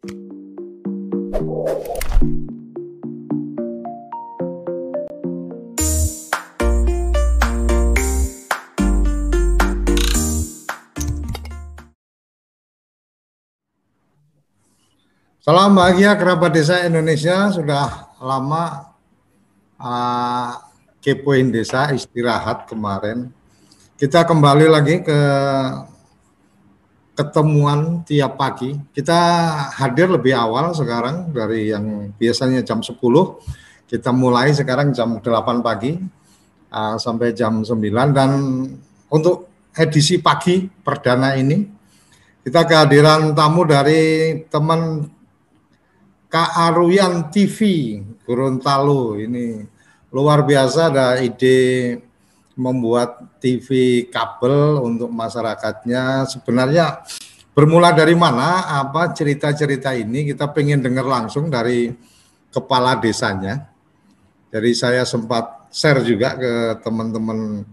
Salam bahagia kerabat desa Indonesia sudah lama uh, kepoin desa istirahat kemarin. Kita kembali lagi ke ketemuan tiap pagi. Kita hadir lebih awal sekarang dari yang biasanya jam 10. Kita mulai sekarang jam 8 pagi uh, sampai jam 9 dan untuk edisi pagi perdana ini kita kehadiran tamu dari teman Kaaruyan TV Gorontalo ini luar biasa ada ide membuat TV kabel untuk masyarakatnya. Sebenarnya bermula dari mana? Apa cerita-cerita ini? Kita pengen dengar langsung dari kepala desanya. Jadi saya sempat share juga ke teman-teman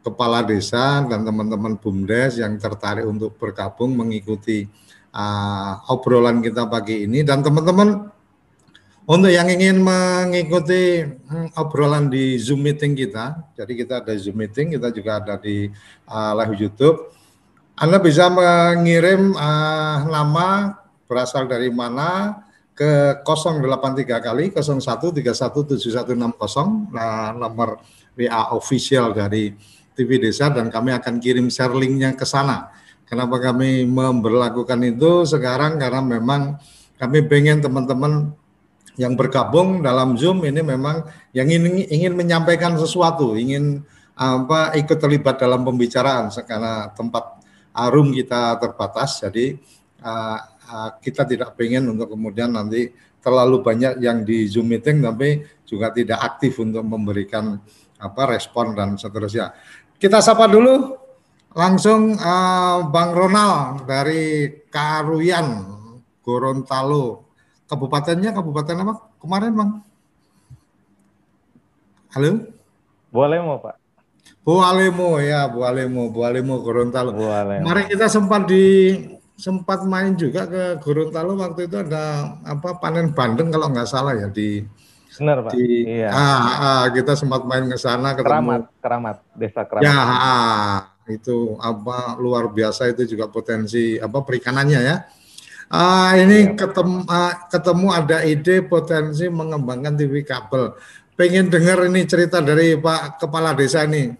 kepala desa dan teman-teman BUMDes yang tertarik untuk bergabung mengikuti uh, obrolan kita pagi ini. Dan teman-teman untuk yang ingin mengikuti hmm, obrolan di Zoom meeting kita, jadi kita ada Zoom meeting, kita juga ada di uh, live YouTube. Anda bisa mengirim uh, nama berasal dari mana ke 083 kali 01317160 nah nomor WA official dari TV Desa dan kami akan kirim share linknya ke sana. Kenapa kami memperlakukan itu sekarang karena memang kami pengen teman-teman yang bergabung dalam Zoom ini memang yang ingin ingin menyampaikan sesuatu, ingin apa ikut terlibat dalam pembicaraan karena tempat arum kita terbatas, jadi uh, uh, kita tidak pengen untuk kemudian nanti terlalu banyak yang di Zoom meeting tapi juga tidak aktif untuk memberikan apa respon dan seterusnya. Kita sapa dulu Langsung uh, Bang Ronald dari Karuyan, Gorontalo. Kabupatennya kabupaten apa kemarin Bang? Halo? Bualemo Pak. Bualemo ya, Bualemo, Bualemo Gorontalo. Bualemo. Kemarin kita sempat di sempat main juga ke Gorontalo waktu itu ada apa panen bandeng kalau nggak salah ya di Benar Pak. Di, iya. Ah, ah, kita sempat main ke sana ketemu. Keramat, Keramat, Desa Keramat. Ya, ah, itu apa luar biasa itu juga potensi apa perikanannya ya. Uh, ini ya. ketemu uh, ketemu ada ide potensi mengembangkan TV kabel. Pengen dengar ini cerita dari Pak Kepala Desa ini.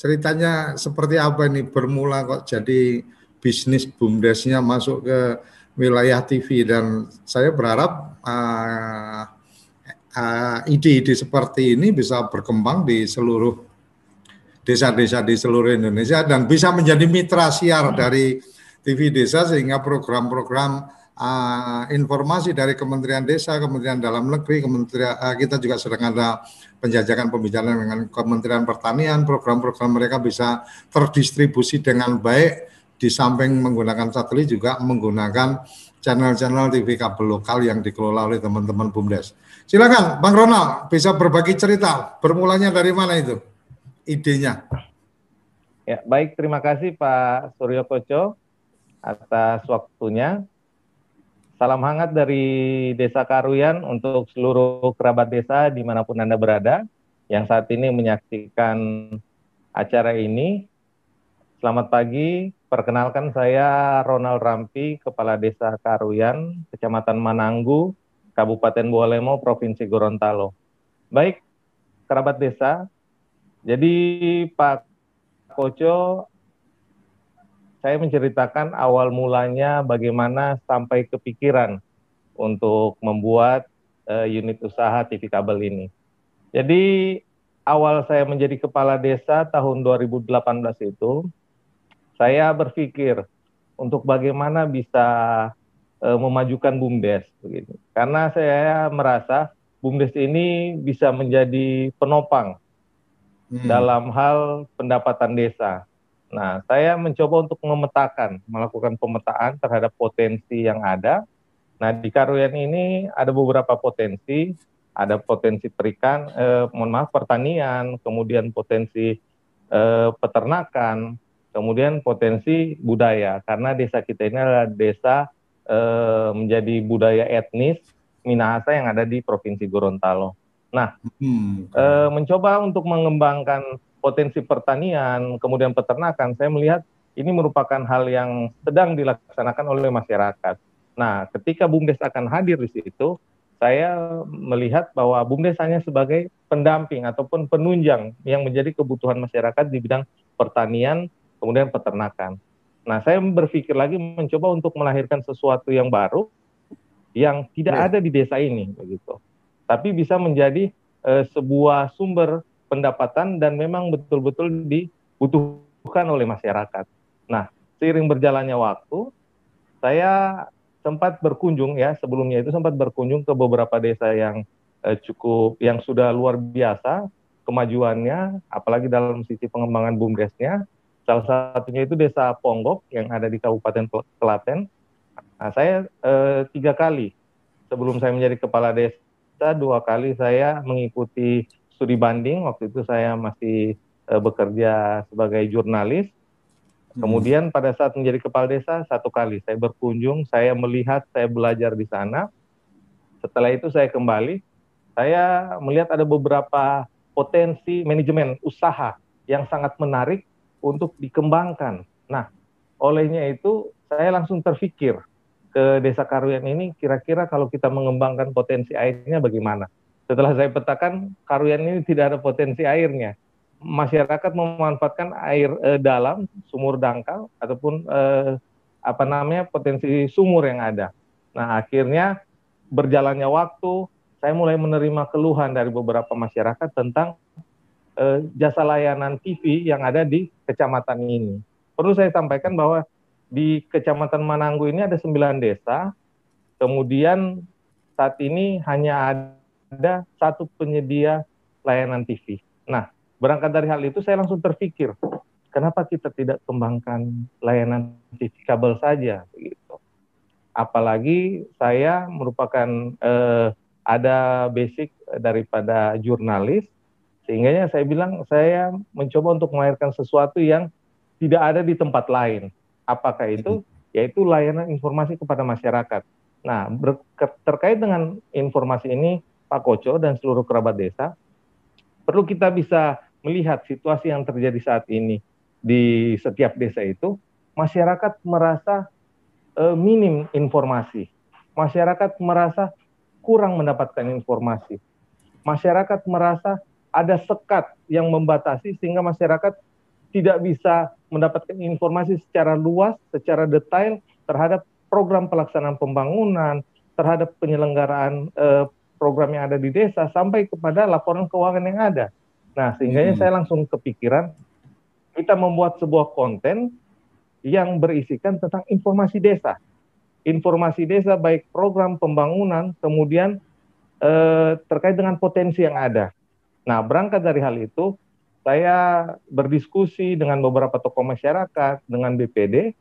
Ceritanya seperti apa ini bermula kok jadi bisnis bumdesnya masuk ke wilayah TV dan saya berharap uh, uh, ide-ide seperti ini bisa berkembang di seluruh desa-desa di seluruh Indonesia dan bisa menjadi mitra siar dari TV Desa sehingga program-program uh, informasi dari Kementerian Desa, Kementerian Dalam Negeri, Kementerian uh, kita juga sedang ada penjajakan pembicaraan dengan Kementerian Pertanian, program-program mereka bisa terdistribusi dengan baik di samping menggunakan satelit juga menggunakan channel-channel TV kabel lokal yang dikelola oleh teman-teman BUMDes. Silakan Bang Ronald bisa berbagi cerita bermulanya dari mana itu? idenya. Ya, baik terima kasih Pak Suryo Koco atas waktunya. Salam hangat dari Desa Karuyan untuk seluruh kerabat desa di mana pun Anda berada yang saat ini menyaksikan acara ini. Selamat pagi, perkenalkan saya Ronald Rampi, Kepala Desa Karuyan, Kecamatan Mananggu, Kabupaten Bualemo, Provinsi Gorontalo. Baik, kerabat desa, jadi Pak Koco, saya menceritakan awal mulanya bagaimana sampai kepikiran untuk membuat uh, unit usaha TV kabel ini. Jadi awal saya menjadi kepala desa tahun 2018 itu, saya berpikir untuk bagaimana bisa uh, memajukan BUMDes begitu. Karena saya merasa BUMDes ini bisa menjadi penopang hmm. dalam hal pendapatan desa. Nah, saya mencoba untuk memetakan, melakukan pemetaan terhadap potensi yang ada. Nah, di Karuyan ini ada beberapa potensi, ada potensi perikan, eh, mohon maaf pertanian, kemudian potensi eh, peternakan, kemudian potensi budaya. Karena desa kita ini adalah desa uh, menjadi budaya etnis Minahasa yang ada di Provinsi Gorontalo. Nah, hmm. uh, mencoba untuk mengembangkan potensi pertanian, kemudian peternakan, saya melihat ini merupakan hal yang sedang dilaksanakan oleh masyarakat. Nah, ketika BUMDes akan hadir di situ, saya melihat bahwa BUMDes hanya sebagai pendamping ataupun penunjang yang menjadi kebutuhan masyarakat di bidang pertanian, kemudian peternakan. Nah, saya berpikir lagi mencoba untuk melahirkan sesuatu yang baru yang tidak ya. ada di desa ini, begitu. Tapi bisa menjadi uh, sebuah sumber pendapatan dan memang betul-betul dibutuhkan oleh masyarakat. Nah, seiring berjalannya waktu, saya sempat berkunjung ya sebelumnya itu sempat berkunjung ke beberapa desa yang eh, cukup yang sudah luar biasa kemajuannya, apalagi dalam sisi pengembangan bumdesnya. Salah satunya itu desa Ponggok yang ada di Kabupaten Klaten. Nah, saya eh, tiga kali sebelum saya menjadi kepala desa, dua kali saya mengikuti studi banding. Waktu itu saya masih eh, bekerja sebagai jurnalis Hmm. Kemudian pada saat menjadi kepala desa satu kali saya berkunjung, saya melihat, saya belajar di sana. Setelah itu saya kembali, saya melihat ada beberapa potensi manajemen usaha yang sangat menarik untuk dikembangkan. Nah, olehnya itu saya langsung terpikir ke Desa Karuyan ini kira-kira kalau kita mengembangkan potensi airnya bagaimana. Setelah saya petakan, Karuyan ini tidak ada potensi airnya masyarakat memanfaatkan air eh, dalam sumur dangkal ataupun eh, apa namanya potensi sumur yang ada. Nah akhirnya berjalannya waktu saya mulai menerima keluhan dari beberapa masyarakat tentang eh, jasa layanan TV yang ada di kecamatan ini. Perlu saya sampaikan bahwa di kecamatan Mananggu ini ada sembilan desa, kemudian saat ini hanya ada satu penyedia layanan TV. Nah, Berangkat dari hal itu saya langsung terpikir, kenapa kita tidak kembangkan layanan TV kabel saja begitu. Apalagi saya merupakan eh, ada basic daripada jurnalis, sehingga saya bilang saya mencoba untuk melahirkan sesuatu yang tidak ada di tempat lain. Apakah itu? Yaitu layanan informasi kepada masyarakat. Nah, terkait dengan informasi ini, Pak Koco dan seluruh kerabat desa, perlu kita bisa melihat situasi yang terjadi saat ini di setiap desa itu, masyarakat merasa e, minim informasi. Masyarakat merasa kurang mendapatkan informasi. Masyarakat merasa ada sekat yang membatasi sehingga masyarakat tidak bisa mendapatkan informasi secara luas, secara detail terhadap program pelaksanaan pembangunan, terhadap penyelenggaraan eh, program yang ada di desa sampai kepada laporan keuangan yang ada. Nah, sehingga hmm. saya langsung kepikiran kita membuat sebuah konten yang berisikan tentang informasi desa. Informasi desa baik program pembangunan, kemudian eh, terkait dengan potensi yang ada. Nah, berangkat dari hal itu, saya berdiskusi dengan beberapa tokoh masyarakat, dengan BPD,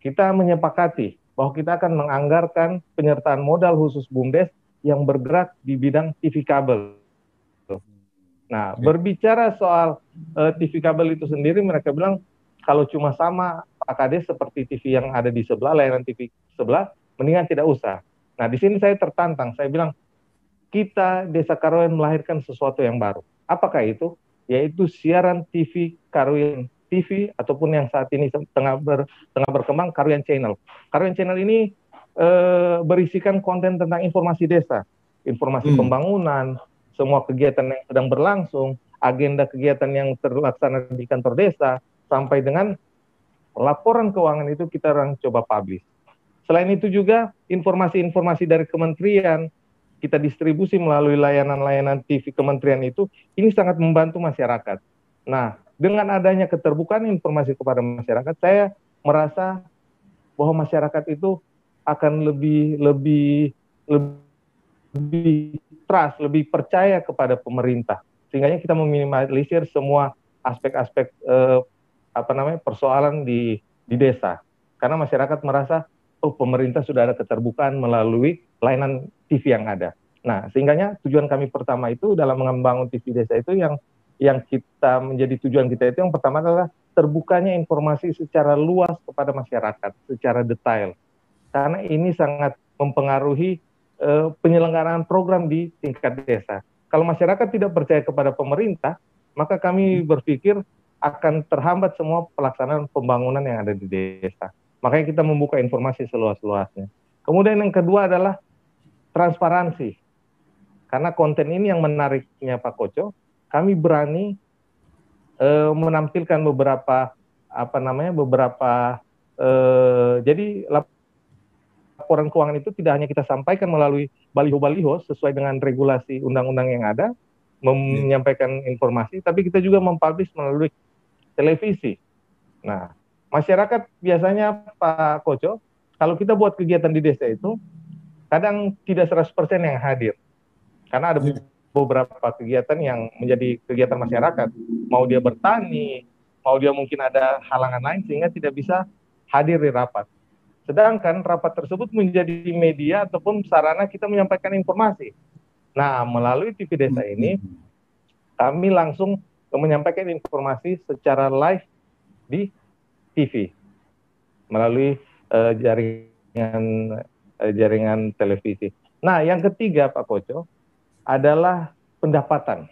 kita menyepakati bahwa kita akan menganggarkan penyertaan modal khusus BUMDes yang bergerak di bidang TV kabel Nah, berbicara soal uh, eh, TV kabel itu sendiri, mereka bilang kalau cuma sama Pak Kades seperti TV yang ada di sebelah, layanan TV sebelah, mendingan tidak usah. Nah, di sini saya tertantang. Saya bilang, kita Desa Karuyan melahirkan sesuatu yang baru. Apakah itu? Yaitu siaran TV Karuyan TV ataupun yang saat ini tengah ber, tengah berkembang Karuyan Channel. Karuyan Channel ini e, berisikan konten tentang informasi desa, informasi hmm. pembangunan, semua kegiatan yang sedang berlangsung, agenda kegiatan yang terlaksana di kantor desa, sampai dengan laporan keuangan itu kita orang coba publish. Selain itu juga informasi-informasi dari kementerian kita distribusi melalui layanan-layanan TV kementerian itu ini sangat membantu masyarakat. Nah, dengan adanya keterbukaan informasi kepada masyarakat, saya merasa bahwa masyarakat itu akan lebih lebih lebih trust, lebih percaya kepada pemerintah. Sehingga kita meminimalisir semua aspek-aspek eh, apa namanya persoalan di di desa. Karena masyarakat merasa oh pemerintah sudah ada keterbukaan melalui layanan TV yang ada. Nah, sehingganya tujuan kami pertama itu dalam membangun TV desa itu yang yang kita menjadi tujuan kita itu yang pertama adalah terbukanya informasi secara luas kepada masyarakat, secara detail. Karena ini sangat mempengaruhi uh, penyelenggaraan program di tingkat desa. Kalau masyarakat tidak percaya kepada pemerintah, maka kami berpikir akan terhambat semua pelaksanaan pembangunan yang ada di desa. Makanya kita membuka informasi seluas-luasnya. Kemudian yang kedua adalah transparansi. Karena konten ini yang menariknya Pak Koco, kami berani uh, menampilkan beberapa apa namanya beberapa uh, jadi laporan keuangan itu tidak hanya kita sampaikan melalui baliho-baliho sesuai dengan regulasi undang-undang yang ada menyampaikan informasi, tapi kita juga mempublish melalui televisi. Nah, masyarakat biasanya Pak Koco, kalau kita buat kegiatan di desa itu, kadang tidak 100% yang hadir. Karena ada iya beberapa kegiatan yang menjadi kegiatan masyarakat. Mau dia bertani, mau dia mungkin ada halangan lain sehingga tidak bisa hadir di rapat. Sedangkan rapat tersebut menjadi media ataupun sarana kita menyampaikan informasi. Nah, melalui TV Desa ini, kami langsung menyampaikan informasi secara live di TV melalui uh, jaringan uh, jaringan televisi. Nah, yang ketiga Pak Koco, adalah pendapatan.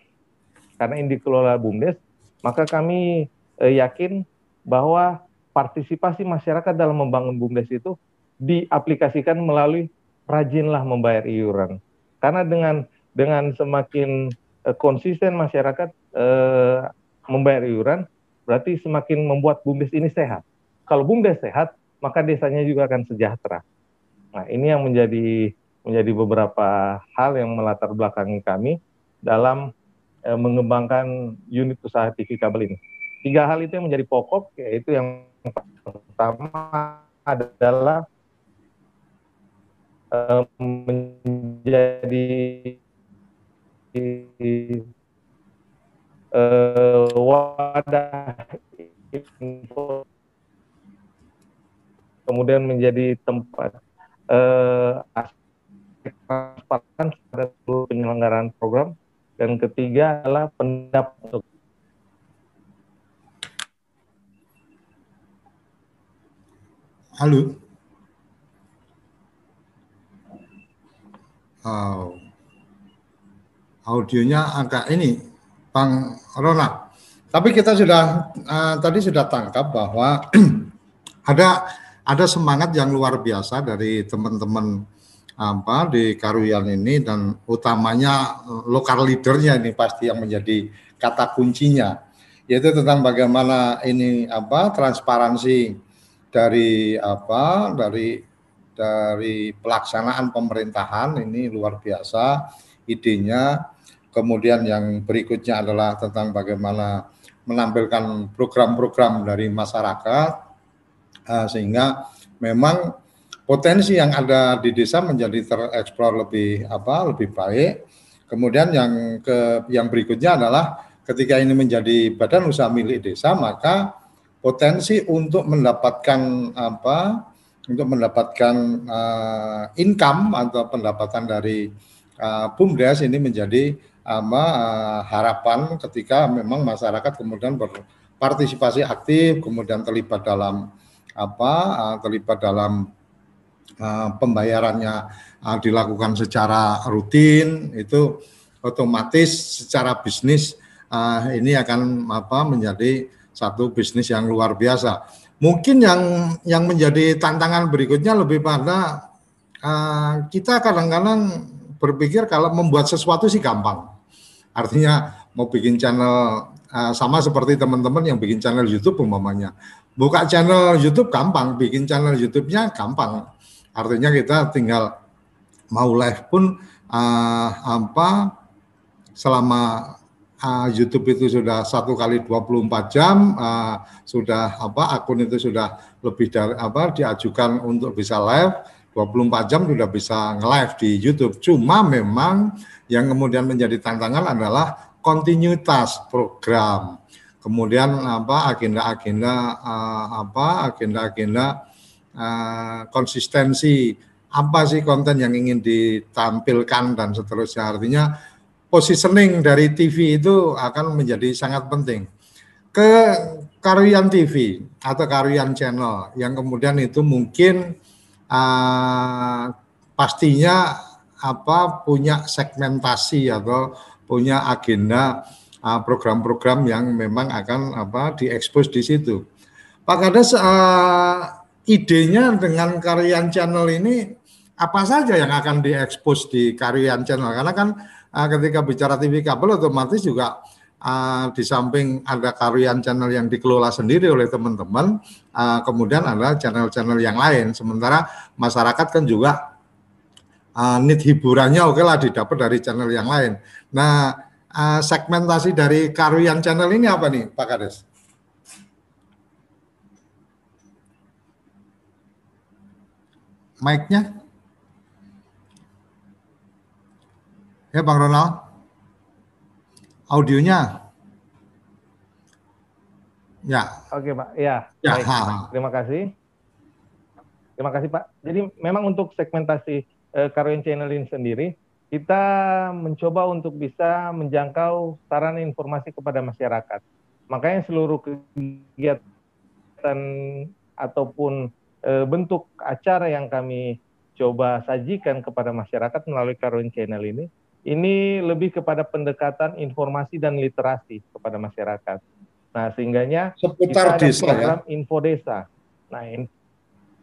Karena ini dikelola BUMDes, maka kami eh, yakin bahwa partisipasi masyarakat dalam membangun BUMDes itu diaplikasikan melalui rajinlah membayar iuran. Karena dengan dengan semakin eh, konsisten masyarakat eh, membayar iuran, berarti semakin membuat BUMDes ini sehat. Kalau BUMDes sehat, maka desanya juga akan sejahtera. Nah, ini yang menjadi menjadi beberapa hal yang melatar belakangi kami dalam eh, mengembangkan unit usaha TV kabel ini. Tiga hal itu yang menjadi pokok, yaitu yang pertama adalah eh, menjadi eh, wadah info, kemudian menjadi tempat transparan pada seluruh penyelenggaraan program. Dan ketiga adalah pendapat Halo. Oh. Audionya agak ini, Bang Ronald. Tapi kita sudah uh, tadi sudah tangkap bahwa ada ada semangat yang luar biasa dari teman-teman apa di Karuyan ini dan utamanya eh, lokal leadernya ini pasti yang menjadi kata kuncinya yaitu tentang bagaimana ini apa transparansi dari apa dari dari pelaksanaan pemerintahan ini luar biasa idenya kemudian yang berikutnya adalah tentang bagaimana menampilkan program-program dari masyarakat eh, sehingga memang potensi yang ada di desa menjadi tereksplor lebih apa lebih baik. Kemudian yang ke yang berikutnya adalah ketika ini menjadi badan usaha milik desa maka potensi untuk mendapatkan apa untuk mendapatkan uh, income atau pendapatan dari uh, BUMDes ini menjadi apa uh, harapan ketika memang masyarakat kemudian berpartisipasi aktif kemudian terlibat dalam apa uh, terlibat dalam Eh, pembayarannya uh, dilakukan secara rutin itu otomatis secara bisnis uh, ini akan apa menjadi satu bisnis yang luar biasa. Mungkin yang yang menjadi tantangan berikutnya lebih pada uh, kita kadang-kadang berpikir kalau membuat sesuatu sih gampang. Artinya mau bikin channel uh, sama seperti teman-teman yang bikin channel YouTube umpamanya. Buka channel YouTube gampang, bikin channel YouTube-nya gampang. Artinya kita tinggal mau live pun uh, apa selama uh, YouTube itu sudah satu kali 24 jam uh, sudah apa akun itu sudah lebih dari apa diajukan untuk bisa live 24 jam sudah bisa nge-live di YouTube. Cuma memang yang kemudian menjadi tantangan adalah kontinuitas program. Kemudian apa agenda-agenda uh, apa agenda-agenda uh, konsistensi apa sih konten yang ingin ditampilkan dan seterusnya artinya positioning dari TV itu akan menjadi sangat penting ke karyan TV atau karyan channel yang kemudian itu mungkin uh, pastinya apa punya segmentasi atau punya agenda program-program uh, yang memang akan apa diekspos di situ. Pak Kades, uh, idenya dengan Karyan Channel ini apa saja yang akan diekspos di Karyan Channel? Karena kan uh, ketika bicara TV kabel otomatis juga uh, di samping ada Karyan Channel yang dikelola sendiri oleh teman-teman, uh, kemudian ada channel-channel yang lain. Sementara masyarakat kan juga uh, need hiburannya oke lah didapat dari channel yang lain. Nah, uh, segmentasi dari Karyan Channel ini apa nih, Pak Kades? mic-nya? Ya Bang Ronald. Audionya. Ya. Oke Pak. Ya. ya. Baik. Terima kasih. Terima kasih Pak. Jadi memang untuk segmentasi uh, Karyan Channel ini sendiri, kita mencoba untuk bisa menjangkau saran informasi kepada masyarakat. Makanya seluruh kegiatan ataupun e, bentuk acara yang kami coba sajikan kepada masyarakat melalui Karun Channel ini, ini lebih kepada pendekatan informasi dan literasi kepada masyarakat. Nah, sehingganya seputar kita desa ya? program ya? info desa. Nah, in,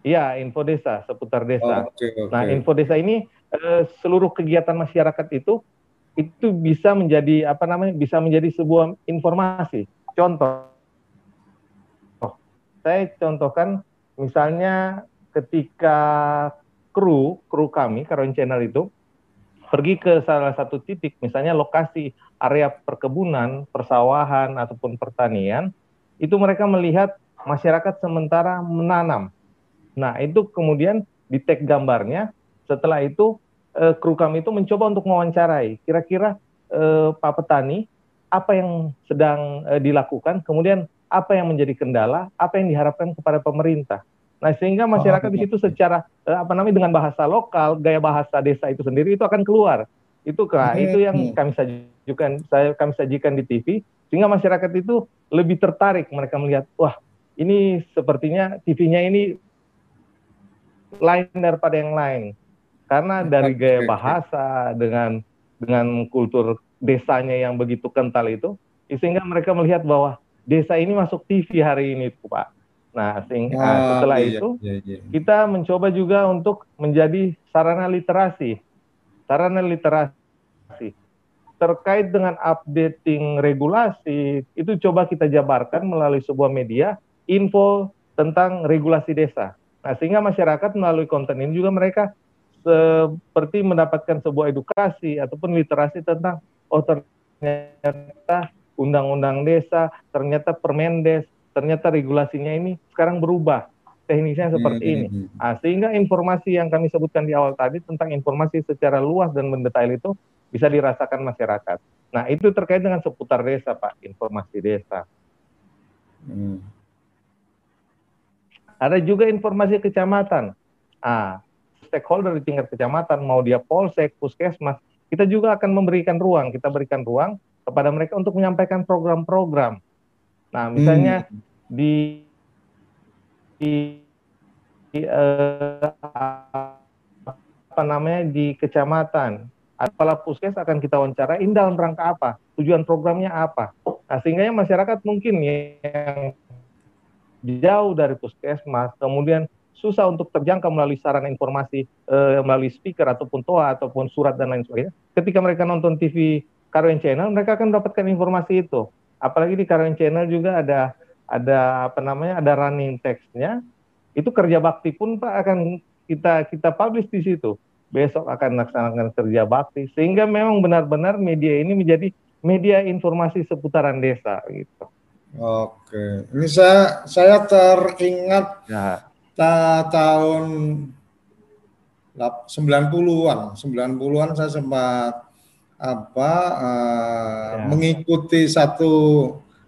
iya info desa seputar desa. Oh, okay, okay. Nah, info desa ini e, seluruh kegiatan masyarakat itu itu bisa menjadi apa namanya bisa menjadi sebuah informasi. Contoh, saya contohkan Misalnya ketika kru kru kami Karon Channel itu pergi ke salah satu titik, misalnya lokasi area perkebunan, persawahan ataupun pertanian, itu mereka melihat masyarakat sementara menanam. Nah, itu kemudian di tag gambarnya. Setelah itu eh, kru kami itu mencoba untuk mewawancarai kira-kira eh, Pak petani apa yang sedang eh, dilakukan, kemudian apa yang menjadi kendala, apa yang diharapkan kepada pemerintah. Nah, sehingga masyarakat oh, di situ secara eh, apa namanya dengan bahasa lokal, gaya bahasa desa itu sendiri itu akan keluar. Itu kah? Hmm. Itu yang kami sajikan saya kami sajikan di TV sehingga masyarakat itu lebih tertarik mereka melihat, wah, ini sepertinya TV-nya ini lain daripada yang lain. Karena dari gaya bahasa dengan dengan kultur desanya yang begitu kental itu, sehingga mereka melihat bahwa desa ini masuk TV hari ini, Pak. Nah, sehingga oh, setelah iya, itu iya, iya. kita mencoba juga untuk menjadi sarana literasi. Sarana literasi terkait dengan updating regulasi itu coba kita jabarkan melalui sebuah media info tentang regulasi desa. Nah, sehingga masyarakat melalui konten ini juga mereka seperti mendapatkan sebuah edukasi ataupun literasi tentang oh ternyata undang-undang desa, ternyata Permendes, ternyata regulasinya ini sekarang berubah teknisnya seperti hmm, ini. Hmm, hmm. Nah, sehingga informasi yang kami sebutkan di awal tadi tentang informasi secara luas dan mendetail itu bisa dirasakan masyarakat. Nah, itu terkait dengan seputar desa, Pak, informasi desa. Hmm. Ada juga informasi kecamatan. Ah, stakeholder di tingkat kecamatan, mau dia polsek, puskesmas, kita juga akan memberikan ruang, kita berikan ruang kepada mereka untuk menyampaikan program-program Nah, misalnya hmm. di, di, di uh, apa namanya di kecamatan, kepala puskes akan kita wawancarain dalam rangka apa, tujuan programnya apa. Nah, sehingga masyarakat mungkin yang jauh dari puskesmas, kemudian susah untuk terjangkau melalui sarana informasi uh, melalui speaker ataupun toa ataupun surat dan lain sebagainya. Ketika mereka nonton TV Karwen Channel, mereka akan mendapatkan informasi itu apalagi di current channel juga ada ada apa namanya ada running textnya. Itu kerja bakti pun pak akan kita kita publish di situ. Besok akan melaksanakan kerja bakti. Sehingga memang benar-benar media ini menjadi media informasi seputaran desa gitu. Oke, ini saya saya teringat ya. ta tahun 90-an, 90-an saya sempat apa uh, ya. mengikuti satu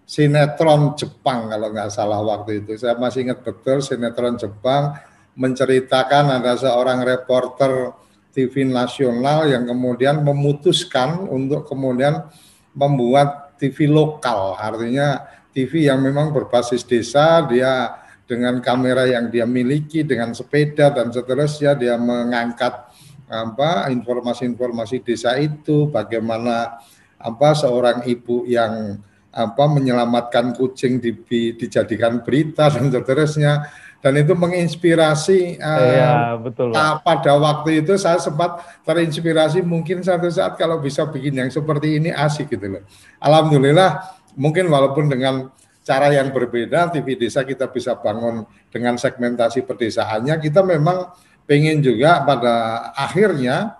sinetron Jepang kalau nggak salah waktu itu. Saya masih ingat betul sinetron Jepang menceritakan ada seorang reporter TV nasional yang kemudian memutuskan untuk kemudian membuat TV lokal, artinya TV yang memang berbasis desa, dia dengan kamera yang dia miliki dengan sepeda dan seterusnya dia mengangkat apa informasi-informasi desa itu bagaimana apa seorang ibu yang apa menyelamatkan kucing di, dijadikan berita dan seterusnya dan itu menginspirasi ya, uh, betul, uh, pada waktu itu saya sempat terinspirasi mungkin satu saat kalau bisa bikin yang seperti ini asik gitu loh. Alhamdulillah mungkin walaupun dengan cara yang berbeda TV desa kita bisa bangun dengan segmentasi perdesaannya kita memang pengen juga pada akhirnya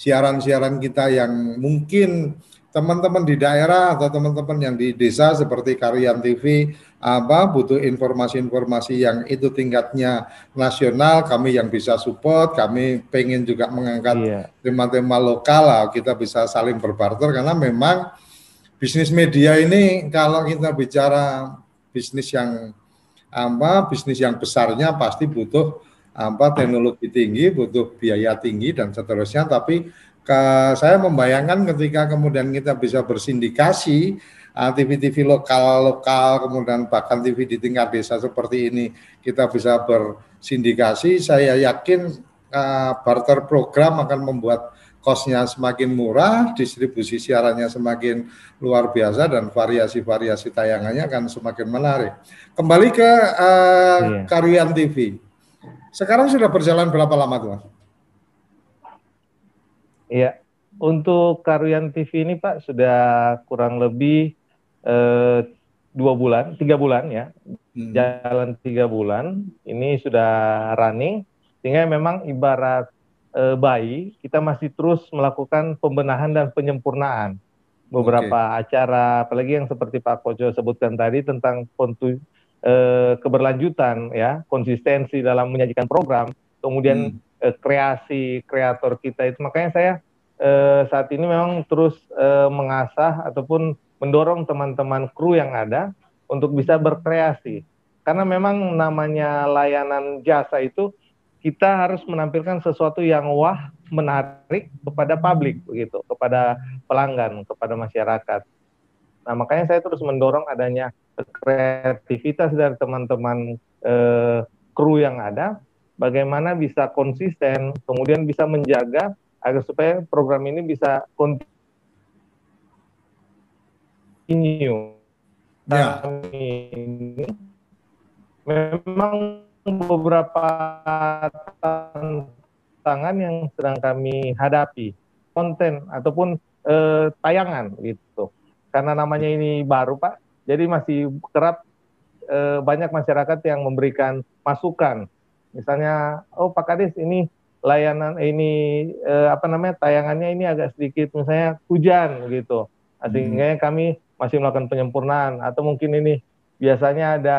siaran-siaran kita yang mungkin teman-teman di daerah atau teman-teman yang di desa seperti Karyan TV apa butuh informasi-informasi yang itu tingkatnya nasional kami yang bisa support kami pengen juga mengangkat iya. tema-tema lokal lah kita bisa saling berbarter karena memang bisnis media ini kalau kita bicara bisnis yang apa bisnis yang besarnya pasti butuh apa teknologi tinggi butuh biaya tinggi dan seterusnya tapi ke, saya membayangkan ketika kemudian kita bisa bersindikasi uh, TV-TV lokal lokal kemudian bahkan TV di tingkat desa seperti ini kita bisa bersindikasi saya yakin uh, barter program akan membuat kosnya semakin murah, distribusi siarannya semakin luar biasa dan variasi-variasi tayangannya akan semakin menarik. Kembali ke uh, iya. Karyan TV. Sekarang sudah berjalan berapa lama tuh? Iya, untuk Karuyan TV ini Pak sudah kurang lebih eh, dua bulan, tiga bulan ya, hmm. jalan tiga bulan. Ini sudah running, sehingga memang ibarat eh, bayi kita masih terus melakukan pembenahan dan penyempurnaan beberapa okay. acara, apalagi yang seperti Pak Kojo sebutkan tadi tentang eh, keberlanjutan ya, konsistensi dalam menyajikan program, kemudian hmm. eh, kreasi kreator kita itu. Makanya saya eh, saat ini memang terus eh, mengasah ataupun mendorong teman-teman kru yang ada untuk bisa berkreasi. Karena memang namanya layanan jasa itu kita harus menampilkan sesuatu yang wah menarik kepada publik begitu kepada pelanggan kepada masyarakat nah makanya saya terus mendorong adanya kreativitas dari teman-teman eh, kru yang ada bagaimana bisa konsisten, kemudian bisa menjaga agar supaya program ini bisa continue. Ya. Ini memang beberapa tantangan yang sedang kami hadapi, konten ataupun eh, tayangan gitu. Karena namanya ini baru Pak, jadi masih kerap eh, banyak masyarakat yang memberikan masukan Misalnya, oh Pak Kadis ini layanan ini eh, apa namanya tayangannya ini agak sedikit misalnya hujan gitu. Nah, hmm. Sehingga hmm. kami masih melakukan penyempurnaan atau mungkin ini biasanya ada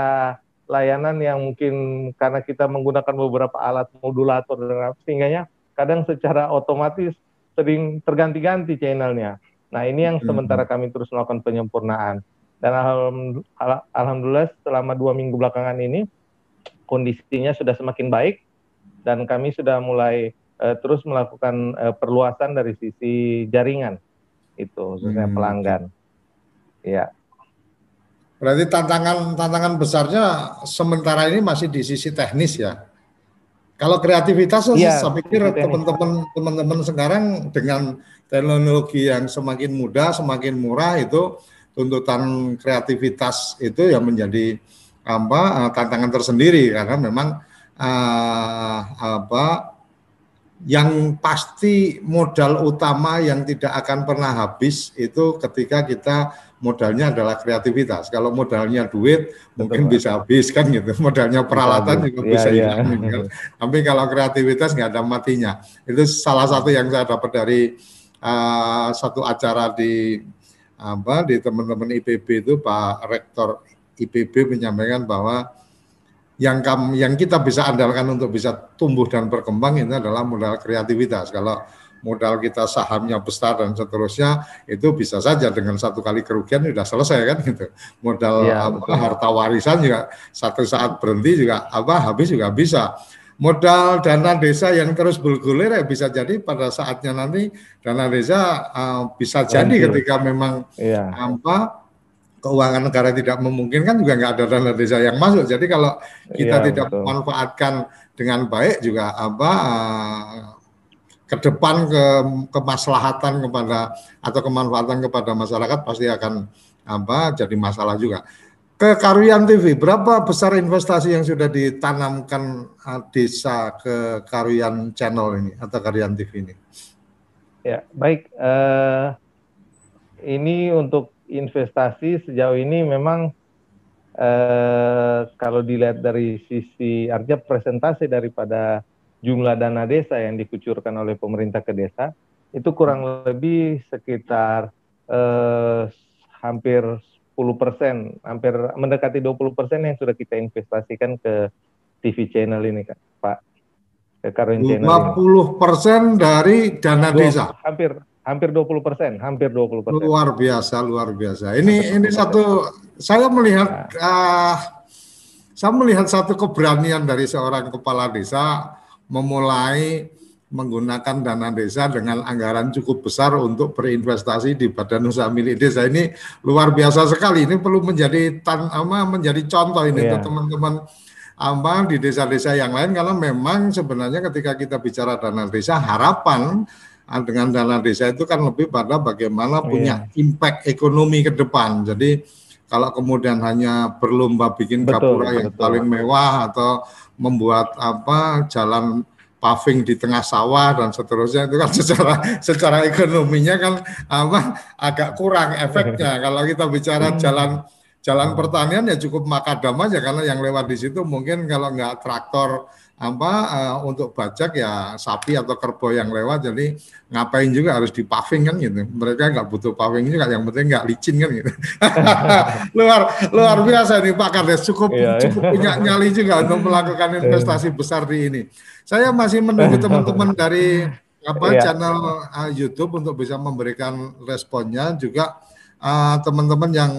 layanan yang mungkin karena kita menggunakan beberapa alat modulator dan sehingga kadang secara otomatis sering terganti-ganti channelnya. Nah ini yang hmm. sementara kami terus melakukan penyempurnaan dan alhamdulillah selama dua minggu belakangan ini kondisinya sudah semakin baik dan kami sudah mulai uh, terus melakukan uh, perluasan dari sisi jaringan itu khususnya hmm. pelanggan. Ya. Berarti tantangan tantangan besarnya sementara ini masih di sisi teknis ya. Kalau kreativitas ya, saya pikir teman-teman teman-teman sekarang dengan teknologi yang semakin mudah, semakin murah itu tuntutan kreativitas itu yang menjadi apa uh, tantangan tersendiri. Karena memang uh, apa yang pasti modal utama yang tidak akan pernah habis itu ketika kita modalnya adalah kreativitas. Kalau modalnya duit Betul, mungkin Pak. bisa habis kan gitu. Modalnya peralatan juga ya, bisa ya. hilang. Kan? Tapi kalau kreativitas nggak ada matinya. Itu salah satu yang saya dapat dari uh, satu acara di apa di teman-teman IPB itu Pak Rektor IPB menyampaikan bahwa yang kami, yang kita bisa andalkan untuk bisa tumbuh dan berkembang ini adalah modal kreativitas. Kalau modal kita sahamnya besar dan seterusnya itu bisa saja dengan satu kali kerugian sudah selesai kan gitu. Modal ya, apa, harta warisan juga satu saat berhenti juga apa habis juga bisa. Modal dana desa yang terus bergulir ya bisa jadi pada saatnya nanti dana desa uh, bisa jadi ketika memang ya. apa keuangan negara tidak memungkinkan juga nggak ada dana desa yang masuk. Jadi kalau kita ya, tidak betul. memanfaatkan dengan baik juga apa uh, ke depan ke kemaslahatan kepada atau kemanfaatan kepada masyarakat pasti akan apa jadi masalah juga. Ke Karuyan TV, berapa besar investasi yang sudah ditanamkan uh, desa ke Karuyan Channel ini atau Karuyan TV ini? Ya, baik. Uh, ini untuk investasi sejauh ini memang uh, kalau dilihat dari sisi artinya presentasi daripada jumlah dana desa yang dikucurkan oleh pemerintah ke desa itu kurang lebih sekitar uh, hampir 10 persen, hampir mendekati 20 persen yang sudah kita investasikan ke TV channel ini, kan, Pak. Ke Karun Channel 50 persen dari dana desa. Hampir hampir 20 persen, hampir 20 persen. Luar biasa, luar biasa. Ini ini satu, saya melihat, nah. uh, saya melihat satu keberanian dari seorang kepala desa memulai menggunakan dana desa dengan anggaran cukup besar untuk berinvestasi di badan usaha milik desa ini luar biasa sekali. Ini perlu menjadi tan ama menjadi contoh ini yeah. teman-teman apa di desa-desa yang lain karena memang sebenarnya ketika kita bicara dana desa harapan dengan dana desa itu kan lebih pada bagaimana punya yeah. impact ekonomi ke depan. Jadi kalau kemudian hanya berlomba bikin kapura yang betul. paling mewah atau membuat apa jalan paving di tengah sawah dan seterusnya itu kan secara secara ekonominya kan apa agak kurang efeknya kalau kita bicara hmm. jalan jalan pertanian ya cukup makadam aja karena yang lewat di situ mungkin kalau nggak traktor apa uh, untuk bajak ya sapi atau kerbau yang lewat jadi ngapain juga harus di paving kan gitu. Mereka nggak butuh paving juga yang penting nggak licin kan gitu. Luar luar biasa nih Pak Kades. Cukup iya, iya. cukup punya nyali juga untuk melakukan investasi besar di ini. Saya masih menunggu teman-teman dari apa iya. channel uh, YouTube untuk bisa memberikan responnya. Juga uh, teman-teman yang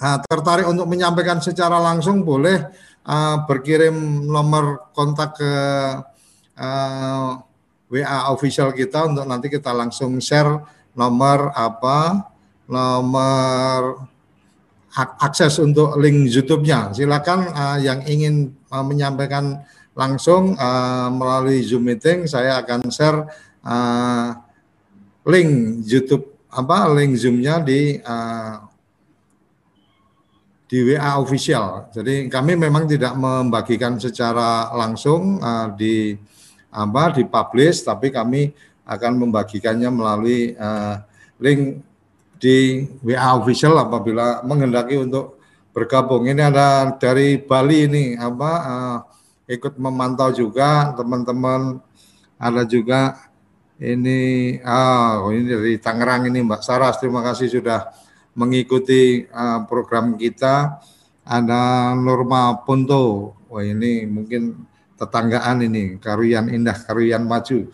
uh, tertarik untuk menyampaikan secara langsung boleh uh, berkirim nomor kontak ke uh, eh, WA official kita untuk nanti kita langsung share nomor apa nomor akses untuk link YouTube-nya. Silakan uh, yang ingin uh, menyampaikan langsung uh, melalui Zoom meeting saya akan share uh, link YouTube apa link Zoom-nya di uh, di WA official. Jadi kami memang tidak membagikan secara langsung uh, di apa di publish, tapi kami akan membagikannya melalui uh, link di WA official apabila menghendaki untuk bergabung. Ini ada dari Bali ini apa uh, ikut memantau juga teman-teman ada juga ini ah oh, ini dari Tangerang ini Mbak Saras terima kasih sudah mengikuti uh, program kita ada Norma Ponto. Wah ini mungkin tetanggaan ini Karuyan Indah Karuyan Maju.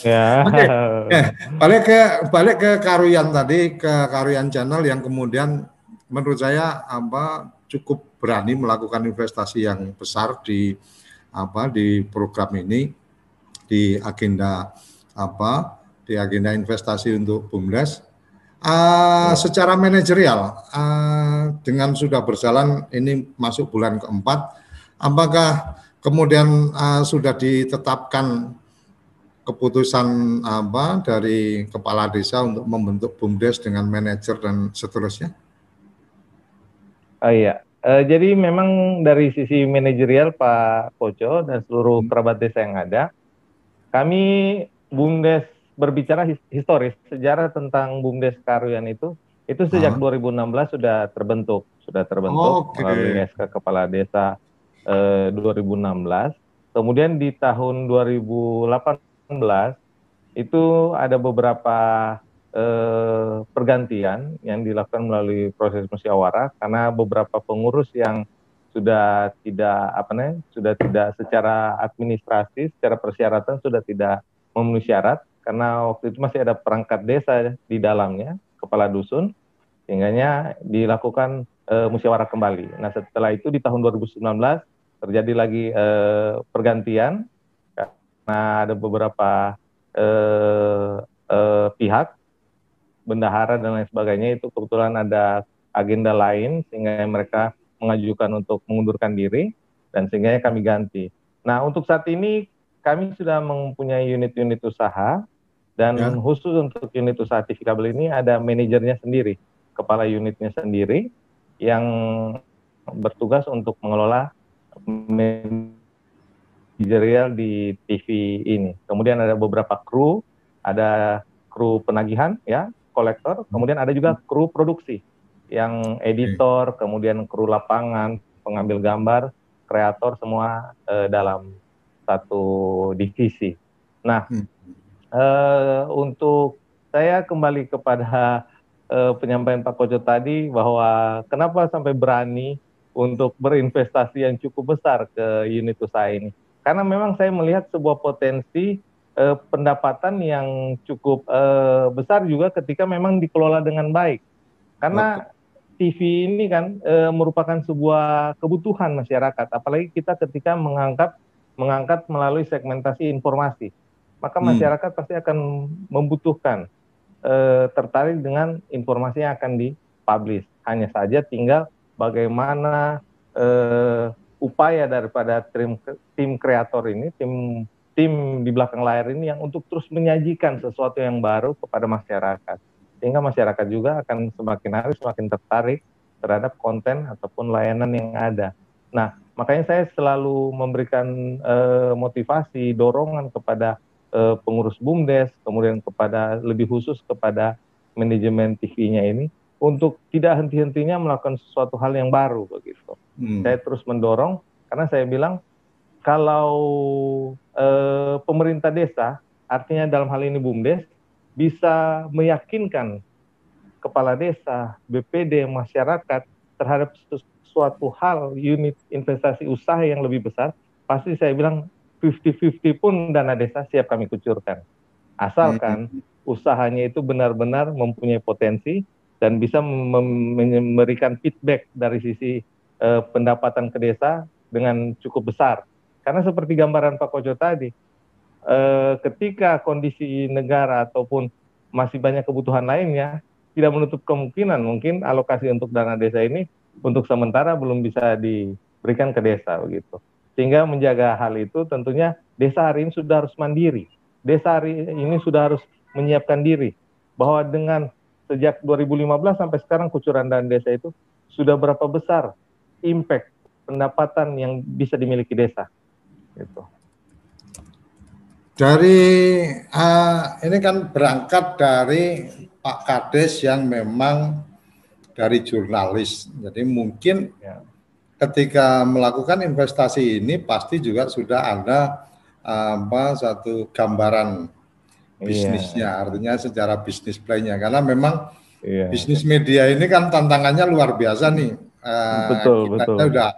ya. Oke. Okay. balik ke balik ke Karuyan tadi ke Karuyan Channel yang kemudian menurut saya apa cukup berani melakukan investasi yang besar di apa di program ini di agenda apa di agenda investasi untuk BUMDes Uh, secara manajerial, uh, dengan sudah berjalan ini masuk bulan keempat, apakah kemudian uh, sudah ditetapkan keputusan apa dari kepala desa untuk membentuk bumdes dengan manajer dan seterusnya? Oh iya, uh, jadi memang dari sisi manajerial Pak Koco dan seluruh kerabat desa yang ada, kami bumdes berbicara historis sejarah tentang BUMDes Karuyan itu itu sejak huh? 2016 sudah terbentuk sudah terbentuk okay. melalui SK Kepala Desa eh, 2016 kemudian di tahun 2018 itu ada beberapa eh, pergantian yang dilakukan melalui proses musyawarah karena beberapa pengurus yang sudah tidak apa nih sudah tidak secara administrasi secara persyaratan sudah tidak memenuhi syarat karena waktu itu masih ada perangkat desa di dalamnya, kepala dusun, sehingga dilakukan e, musyawarah kembali. Nah setelah itu di tahun 2019 terjadi lagi e, pergantian karena ada beberapa e, e, pihak bendahara dan lain sebagainya itu kebetulan ada agenda lain sehingga mereka mengajukan untuk mengundurkan diri dan sehingga kami ganti. Nah, untuk saat ini kami sudah mempunyai unit-unit usaha dan ya. khusus untuk unit usaha TV kabel ini ada manajernya sendiri, kepala unitnya sendiri yang bertugas untuk mengelola manajerial di TV ini. Kemudian ada beberapa kru, ada kru penagihan ya, kolektor, kemudian ada juga kru produksi yang editor, kemudian kru lapangan, pengambil gambar, kreator semua uh, dalam satu divisi. Nah, hmm. Uh, untuk saya kembali kepada uh, penyampaian Pak Koco tadi bahwa kenapa sampai berani untuk berinvestasi yang cukup besar ke unit usaha ini? Karena memang saya melihat sebuah potensi uh, pendapatan yang cukup uh, besar juga ketika memang dikelola dengan baik. Karena TV ini kan e, merupakan sebuah kebutuhan masyarakat, apalagi kita ketika mengangkat mengangkat melalui segmentasi informasi, maka hmm. masyarakat pasti akan membutuhkan e, tertarik dengan informasi yang akan dipublish. Hanya saja tinggal bagaimana e, upaya daripada tim tim kreator ini, tim tim di belakang layar ini yang untuk terus menyajikan sesuatu yang baru kepada masyarakat sehingga masyarakat juga akan semakin hari semakin tertarik terhadap konten ataupun layanan yang ada. Nah, makanya saya selalu memberikan uh, motivasi, dorongan kepada uh, pengurus BUMDes, kemudian kepada lebih khusus kepada manajemen TV-nya ini untuk tidak henti-hentinya melakukan sesuatu hal yang baru begitu. Hmm. Saya terus mendorong karena saya bilang kalau uh, pemerintah desa, artinya dalam hal ini BUMDes, bisa meyakinkan kepala desa, BPD, masyarakat terhadap suatu hal unit investasi usaha yang lebih besar, pasti saya bilang 50-50 pun dana desa siap kami kucurkan. Asalkan hmm. usahanya itu benar-benar mempunyai potensi dan bisa memberikan feedback dari sisi uh, pendapatan ke desa dengan cukup besar. Karena seperti gambaran Pak Kojo tadi, eh, ketika kondisi negara ataupun masih banyak kebutuhan lainnya, tidak menutup kemungkinan mungkin alokasi untuk dana desa ini untuk sementara belum bisa diberikan ke desa begitu. Sehingga menjaga hal itu tentunya desa hari ini sudah harus mandiri. Desa hari ini sudah harus menyiapkan diri bahwa dengan sejak 2015 sampai sekarang kucuran dana desa itu sudah berapa besar impact pendapatan yang bisa dimiliki desa. Gitu. Dari uh, ini kan berangkat dari Pak Kades yang memang dari jurnalis. Jadi mungkin ya. Ketika melakukan investasi ini pasti juga sudah ada apa satu gambaran iya. bisnisnya, iya. artinya secara bisnis plan-nya. Karena memang iya. bisnis media ini kan tantangannya luar biasa nih. Uh, betul, kita betul. udah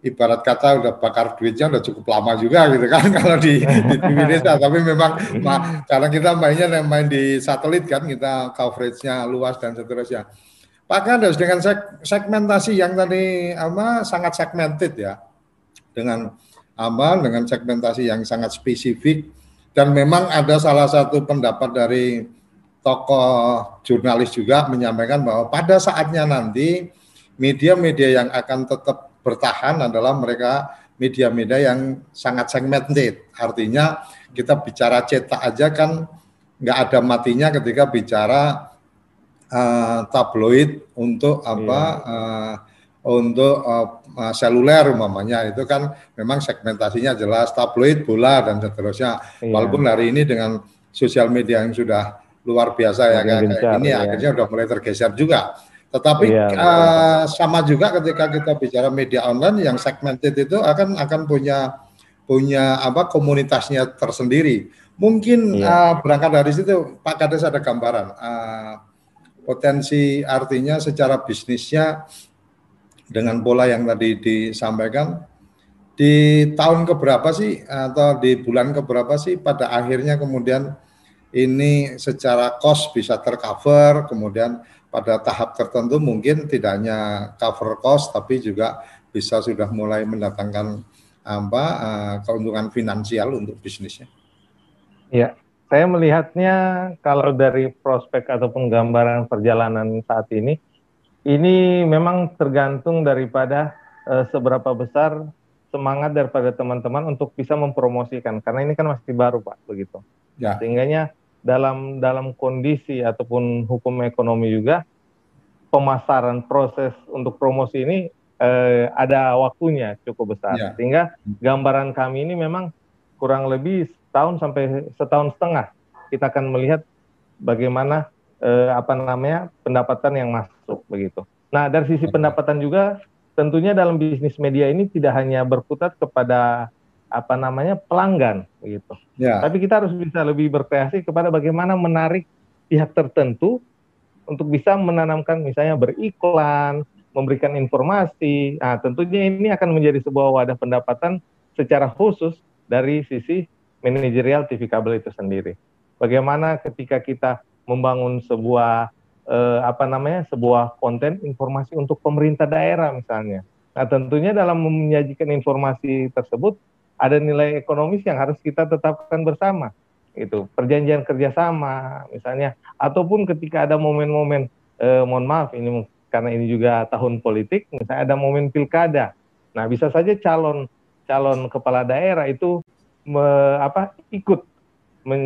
ibarat kata udah bakar duitnya udah cukup lama juga gitu kan kalau di, di Indonesia tapi memang ma, karena kita mainnya main di satelit kan kita coveragenya luas dan seterusnya Pak Kades dengan seg segmentasi yang tadi apa sangat segmented ya dengan apa dengan segmentasi yang sangat spesifik dan memang ada salah satu pendapat dari tokoh jurnalis juga menyampaikan bahwa pada saatnya nanti media-media yang akan tetap bertahan adalah mereka media-media yang sangat segmented. Artinya kita bicara cetak aja kan nggak ada matinya ketika bicara uh, tabloid untuk apa iya. uh, untuk uh, seluler umpamanya itu kan memang segmentasinya jelas tabloid bola dan seterusnya. Iya. Walaupun hari ini dengan sosial media yang sudah luar biasa ya kayak ini iya. akhirnya udah mulai tergeser juga. Tetapi uh, sama juga ketika kita bicara media online yang segmented itu akan akan punya punya apa komunitasnya tersendiri. Mungkin uh, berangkat dari situ Pak Kades ada gambaran uh, potensi artinya secara bisnisnya dengan pola yang tadi disampaikan di tahun keberapa sih atau di bulan keberapa sih pada akhirnya kemudian ini secara cost bisa tercover kemudian pada tahap tertentu mungkin tidak hanya cover cost tapi juga bisa sudah mulai mendatangkan apa uh, keuntungan finansial untuk bisnisnya. Ya, saya melihatnya kalau dari prospek ataupun gambaran perjalanan saat ini ini memang tergantung daripada uh, seberapa besar semangat daripada teman-teman untuk bisa mempromosikan karena ini kan masih baru Pak begitu. Ya. Sehingganya dalam dalam kondisi ataupun hukum ekonomi juga pemasaran proses untuk promosi ini eh, ada waktunya cukup besar ya. sehingga gambaran kami ini memang kurang lebih setahun sampai setahun setengah kita akan melihat bagaimana eh, apa namanya pendapatan yang masuk begitu. Nah dari sisi pendapatan juga tentunya dalam bisnis media ini tidak hanya berputar kepada apa namanya pelanggan gitu. Ya. Tapi kita harus bisa lebih berkreasi kepada bagaimana menarik pihak tertentu untuk bisa menanamkan misalnya beriklan, memberikan informasi. Nah, tentunya ini akan menjadi sebuah wadah pendapatan secara khusus dari sisi manajerial TV kabel itu sendiri. Bagaimana ketika kita membangun sebuah eh, apa namanya sebuah konten informasi untuk pemerintah daerah misalnya. Nah, tentunya dalam menyajikan informasi tersebut ada nilai ekonomis yang harus kita tetapkan bersama itu perjanjian kerjasama misalnya ataupun ketika ada momen-momen eh, mohon maaf ini karena ini juga tahun politik misalnya ada momen pilkada nah bisa saja calon calon kepala daerah itu me, apa ikut men,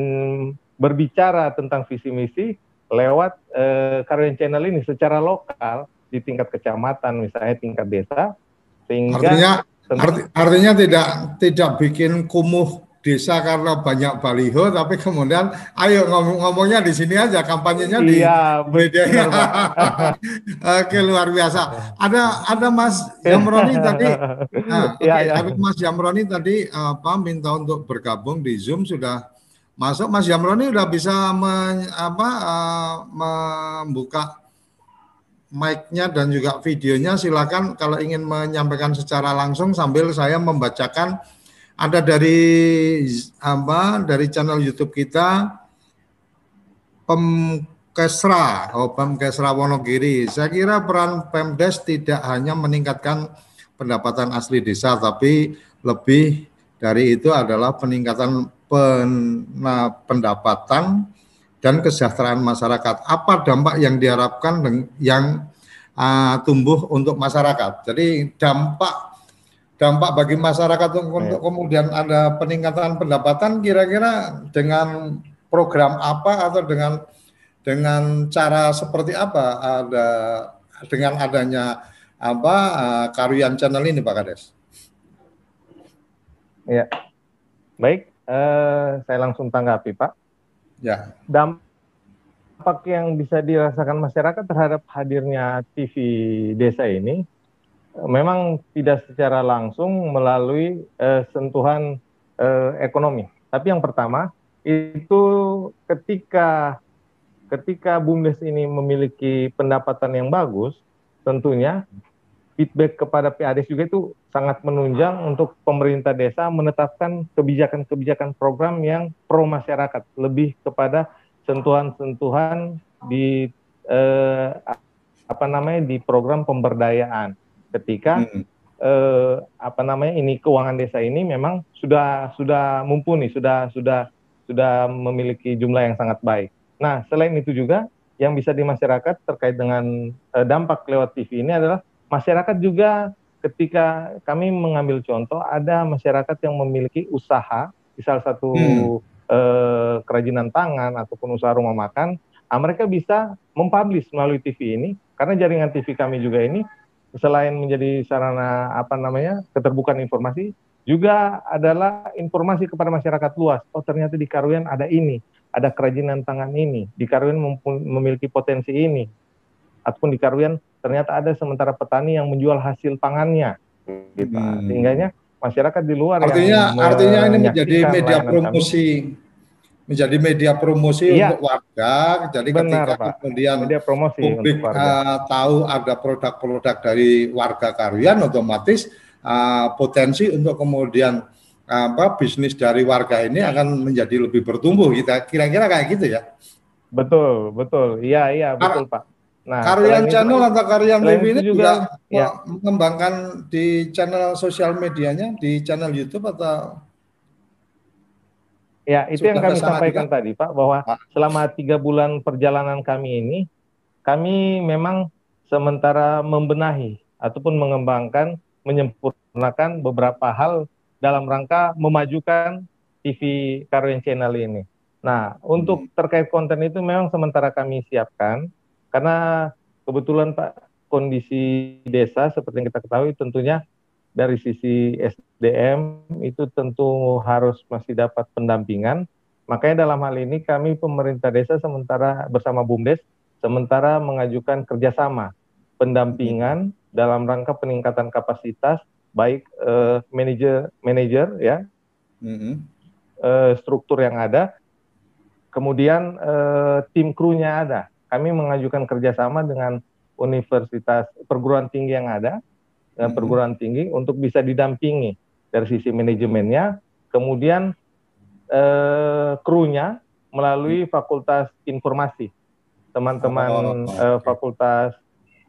berbicara tentang visi misi lewat eh, Karyan Channel ini secara lokal di tingkat kecamatan misalnya tingkat desa sehingga artinya Arti, artinya tidak tidak bikin kumuh desa karena banyak baliho, tapi kemudian ayo ngomong ngomongnya di sini aja, kampanyenya di iya, media. Oke luar biasa. Ada ada Mas Jamroni tadi, nah, okay, ya, ya. Mas Jamroni tadi apa minta untuk bergabung di Zoom sudah masuk. Mas Jamroni udah bisa men, apa, uh, membuka mic-nya dan juga videonya silakan kalau ingin menyampaikan secara langsung sambil saya membacakan ada dari apa dari channel YouTube kita Pemkesra oh Pemkesra Wonogiri saya kira peran Pemdes tidak hanya meningkatkan pendapatan asli desa tapi lebih dari itu adalah peningkatan pen, pendapatan dan kesejahteraan masyarakat. Apa dampak yang diharapkan yang uh, tumbuh untuk masyarakat? Jadi dampak dampak bagi masyarakat untuk, ya. kemudian ada peningkatan pendapatan kira-kira dengan program apa atau dengan dengan cara seperti apa ada dengan adanya apa uh, Karuyan Channel ini Pak Kades? Ya, baik, uh, saya langsung tanggapi Pak. Ya. Dampak yang bisa dirasakan masyarakat terhadap hadirnya TV desa ini memang tidak secara langsung melalui uh, sentuhan uh, ekonomi. Tapi yang pertama itu ketika ketika BUMDes ini memiliki pendapatan yang bagus, tentunya feedback kepada PADES juga itu sangat menunjang untuk pemerintah desa menetapkan kebijakan-kebijakan program yang pro masyarakat, lebih kepada sentuhan-sentuhan di eh, apa namanya di program pemberdayaan. Ketika hmm. eh, apa namanya ini keuangan desa ini memang sudah sudah mumpuni, sudah sudah sudah memiliki jumlah yang sangat baik. Nah, selain itu juga yang bisa di masyarakat terkait dengan eh, dampak lewat TV ini adalah masyarakat juga ketika kami mengambil contoh ada masyarakat yang memiliki usaha di salah satu hmm. eh, kerajinan tangan ataupun usaha rumah makan, nah, mereka bisa mempublish melalui TV ini karena jaringan TV kami juga ini selain menjadi sarana apa namanya keterbukaan informasi juga adalah informasi kepada masyarakat luas. Oh ternyata di Karuyan ada ini, ada kerajinan tangan ini, di Karuyan memiliki potensi ini, ataupun di Karuyan ternyata ada sementara petani yang menjual hasil pangannya gitu hmm. sehingganya masyarakat di luar artinya yang artinya ini menjadi media promosi. Menjadi media promosi iya. untuk warga jadi Benar, ketika Pak. kemudian media promosi publik uh, tahu ada produk-produk dari warga Karuyan otomatis uh, potensi untuk kemudian apa bisnis dari warga ini akan menjadi lebih bertumbuh kita kira-kira kayak gitu ya betul betul iya iya betul Pak Nah, Karyan Channel itu, atau Karyan TV ini juga, juga ya. mengembangkan di channel sosial medianya, di channel YouTube atau? Ya, itu yang kami sampaikan tadi, Pak, bahwa Pak. selama tiga bulan perjalanan kami ini, kami memang sementara membenahi ataupun mengembangkan, menyempurnakan beberapa hal dalam rangka memajukan TV Karuyan Channel ini. Nah, untuk hmm. terkait konten itu memang sementara kami siapkan karena kebetulan Pak kondisi desa seperti yang kita ketahui tentunya dari sisi SDM itu tentu harus masih dapat pendampingan. Makanya dalam hal ini kami pemerintah desa sementara bersama BUMDes sementara mengajukan kerjasama pendampingan dalam rangka peningkatan kapasitas baik uh, manajer manajer ya mm-hmm. uh, struktur yang ada kemudian uh, tim krunya ada kami mengajukan kerjasama dengan universitas perguruan tinggi yang ada mm-hmm. perguruan tinggi untuk bisa didampingi dari sisi manajemennya kemudian uh, krunya melalui fakultas informasi teman-teman oh, uh, fakultas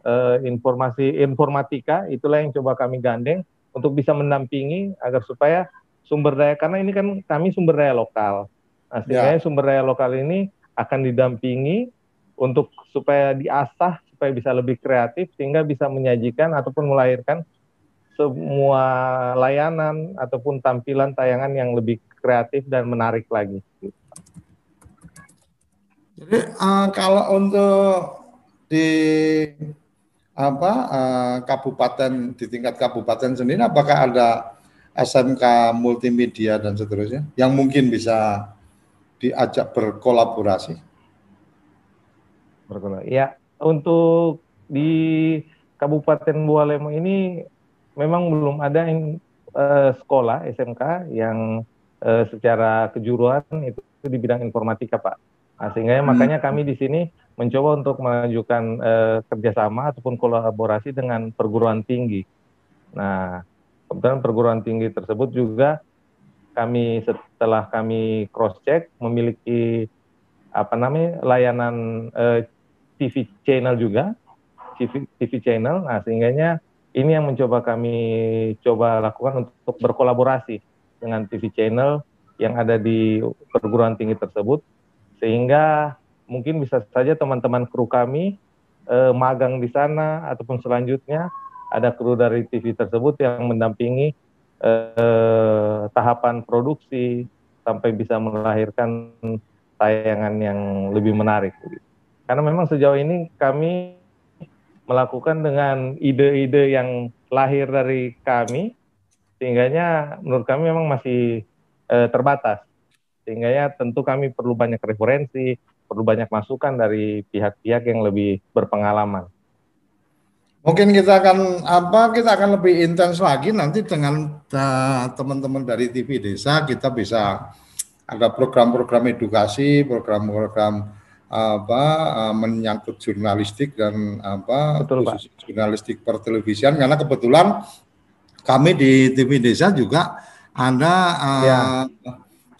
uh, informasi informatika itulah yang coba kami gandeng untuk bisa mendampingi agar supaya sumber daya karena ini kan kami sumber daya lokal. Nah, sehingga ya. sumber daya lokal ini akan didampingi untuk supaya diasah supaya bisa lebih kreatif sehingga bisa menyajikan ataupun melahirkan semua layanan ataupun tampilan tayangan yang lebih kreatif dan menarik lagi. Jadi uh, kalau untuk di apa uh, kabupaten di tingkat kabupaten sendiri apakah ada SMK multimedia dan seterusnya yang mungkin bisa diajak berkolaborasi? Berkolaborasi. Ya, untuk di Kabupaten Bualemo ini memang belum ada in, uh, sekolah SMK yang uh, secara kejuruan itu di bidang informatika, Pak. Nah, sehingga hmm. makanya kami di sini mencoba untuk mengajukan eh, kerjasama ataupun kolaborasi dengan perguruan tinggi. Nah, kebetulan perguruan tinggi tersebut juga kami setelah kami cross check memiliki apa namanya layanan eh, TV channel juga, TV, TV channel. Nah, sehingganya ini yang mencoba kami coba lakukan untuk berkolaborasi dengan TV channel yang ada di perguruan tinggi tersebut sehingga mungkin bisa saja teman-teman kru kami eh, magang di sana ataupun selanjutnya ada kru dari TV tersebut yang mendampingi eh, tahapan produksi sampai bisa melahirkan tayangan yang lebih menarik. Karena memang sejauh ini kami melakukan dengan ide-ide yang lahir dari kami, sehingganya menurut kami memang masih eh, terbatas. Sehingga ya tentu kami perlu banyak referensi, perlu banyak masukan dari pihak-pihak yang lebih berpengalaman. Mungkin kita akan apa kita akan lebih intens lagi nanti dengan uh, teman-teman dari TV Desa kita bisa ada program-program edukasi, program-program apa uh, menyangkut jurnalistik dan apa Betul, khusus Pak. jurnalistik pertelevisian karena kebetulan kami di TV Desa juga ada uh, ya.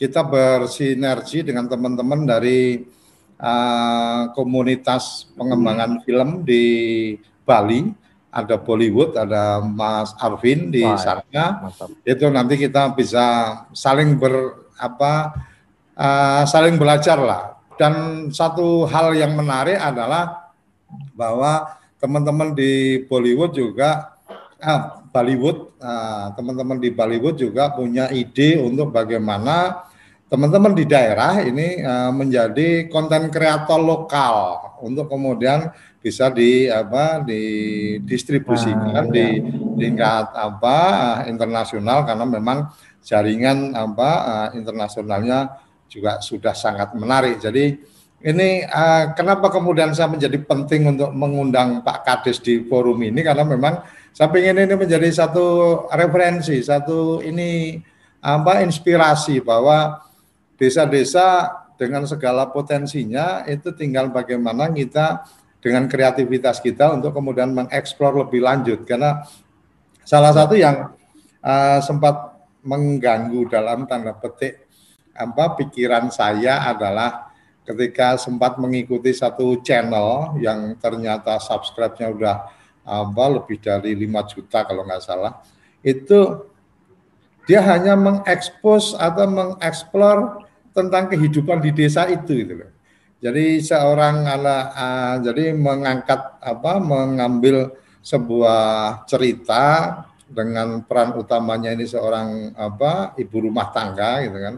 kita bersinergi dengan teman-teman dari uh, komunitas pengembangan hmm. film di Bali ada Bollywood, ada Mas Arvin di Wah, sana. Itu nanti kita bisa saling ber apa uh, saling belajar lah. Dan satu hal yang menarik adalah bahwa teman-teman di Bollywood juga ah, Bollywood, teman-teman uh, di Bollywood juga punya ide untuk bagaimana teman-teman di daerah ini uh, menjadi konten kreator lokal untuk kemudian bisa di apa didistribusikan nah, di ya. tingkat apa uh, internasional karena memang jaringan apa uh, internasionalnya juga sudah sangat menarik. Jadi ini uh, kenapa kemudian saya menjadi penting untuk mengundang Pak Kades di forum ini karena memang saya ingin ini menjadi satu referensi, satu ini apa inspirasi bahwa desa-desa dengan segala potensinya itu tinggal bagaimana kita dengan kreativitas kita untuk kemudian mengeksplor lebih lanjut karena salah satu yang uh, sempat mengganggu dalam tanda petik apa pikiran saya adalah ketika sempat mengikuti satu channel yang ternyata subscribe-nya udah apa lebih dari 5 juta kalau nggak salah itu dia hanya mengekspos atau mengeksplor tentang kehidupan di desa itu gitu loh. Jadi seorang ala uh, jadi mengangkat apa mengambil sebuah cerita dengan peran utamanya ini seorang apa ibu rumah tangga gitu kan.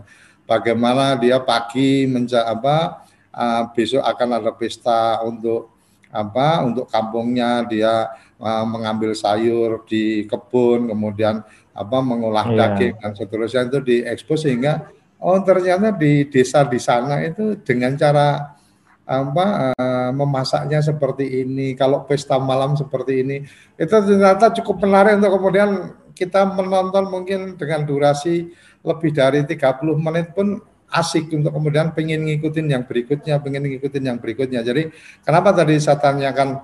Bagaimana dia pagi menja apa uh, besok akan ada pesta untuk apa untuk kampungnya dia uh, mengambil sayur di kebun kemudian apa mengolah yeah. daging dan seterusnya itu diekspos sehingga oh ternyata di desa di sana itu dengan cara apa uh, memasaknya seperti ini, kalau pesta malam seperti ini, itu ternyata cukup menarik untuk kemudian kita menonton mungkin dengan durasi lebih dari 30 menit pun asik untuk kemudian pengen ngikutin yang berikutnya, pengen ngikutin yang berikutnya. Jadi kenapa tadi saya tanyakan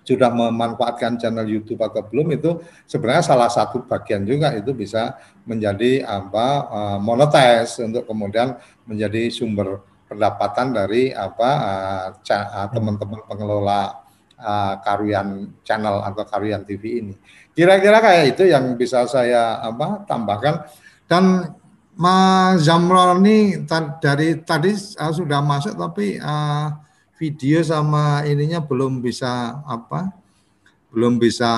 sudah memanfaatkan channel YouTube atau belum itu sebenarnya salah satu bagian juga itu bisa menjadi apa uh, monetize untuk kemudian menjadi sumber pendapatan dari apa uh, teman-teman pengelola Karuyan channel atau Karuyan TV ini. Kira-kira kayak itu yang bisa saya apa tambahkan dan Mas Zamrol ini dari tadi uh, sudah masuk tapi uh, video sama ininya belum bisa apa belum bisa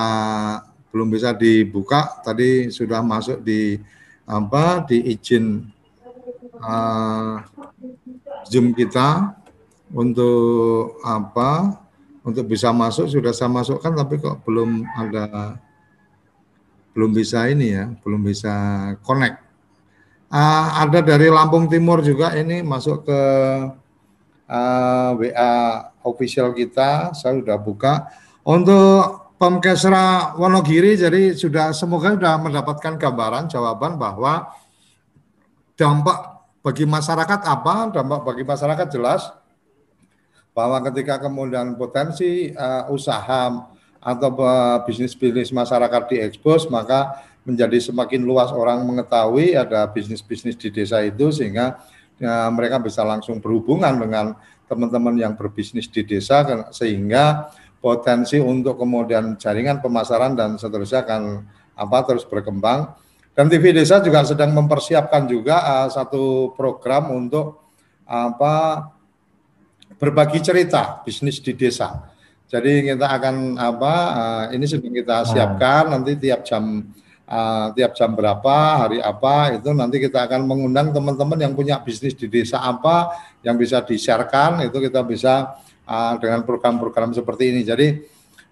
belum bisa dibuka. Tadi sudah masuk di apa di izin uh, Zoom kita untuk apa untuk bisa masuk sudah saya masukkan tapi kok belum ada belum bisa ini ya belum bisa connect uh, ada dari Lampung Timur juga ini masuk ke uh, ah, WA official kita saya sudah buka untuk Pemkesra Wonogiri jadi sudah semoga sudah mendapatkan gambaran jawaban bahwa dampak bagi masyarakat apa? Dampak bagi masyarakat jelas bahwa ketika kemudian potensi uh, usaha atau bisnis-bisnis masyarakat diekspos maka menjadi semakin luas orang mengetahui ada bisnis-bisnis di desa itu sehingga ya, mereka bisa langsung berhubungan dengan teman-teman yang berbisnis di desa sehingga potensi untuk kemudian jaringan pemasaran dan seterusnya akan apa terus berkembang dan TV Desa juga sedang mempersiapkan juga uh, satu program untuk apa berbagi cerita bisnis di desa. Jadi kita akan apa uh, ini sedang kita siapkan nanti tiap jam uh, tiap jam berapa hari apa itu nanti kita akan mengundang teman-teman yang punya bisnis di desa apa yang bisa di-sharekan itu kita bisa uh, dengan program-program seperti ini. Jadi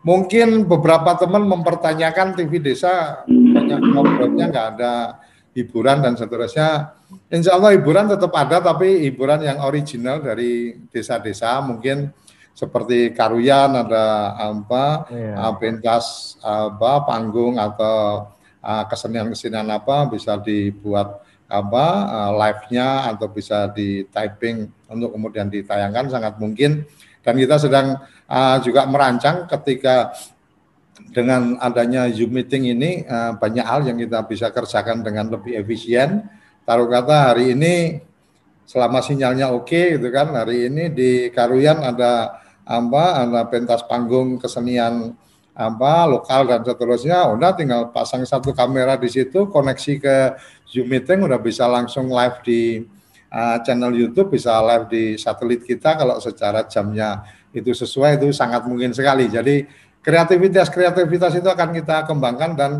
mungkin beberapa teman mempertanyakan TV desa banyak ngobrolnya nggak ada hiburan dan seterusnya. Insya Allah hiburan tetap ada, tapi hiburan yang original dari desa-desa mungkin seperti Karuyan ada apa yeah. pentas apa panggung atau kesenian-kesenian apa bisa dibuat apa live-nya atau bisa di typing untuk kemudian ditayangkan sangat mungkin dan kita sedang uh, juga merancang ketika dengan adanya Zoom meeting ini uh, banyak hal yang kita bisa kerjakan dengan lebih efisien. Taruh kata hari ini selama sinyalnya oke okay, gitu kan hari ini di Karuyan ada apa ada pentas panggung kesenian apa lokal dan seterusnya udah tinggal pasang satu kamera di situ koneksi ke Zoom meeting udah bisa langsung live di uh, channel YouTube bisa live di satelit kita kalau secara jamnya itu sesuai itu sangat mungkin sekali. Jadi kreativitas kreativitas itu akan kita kembangkan dan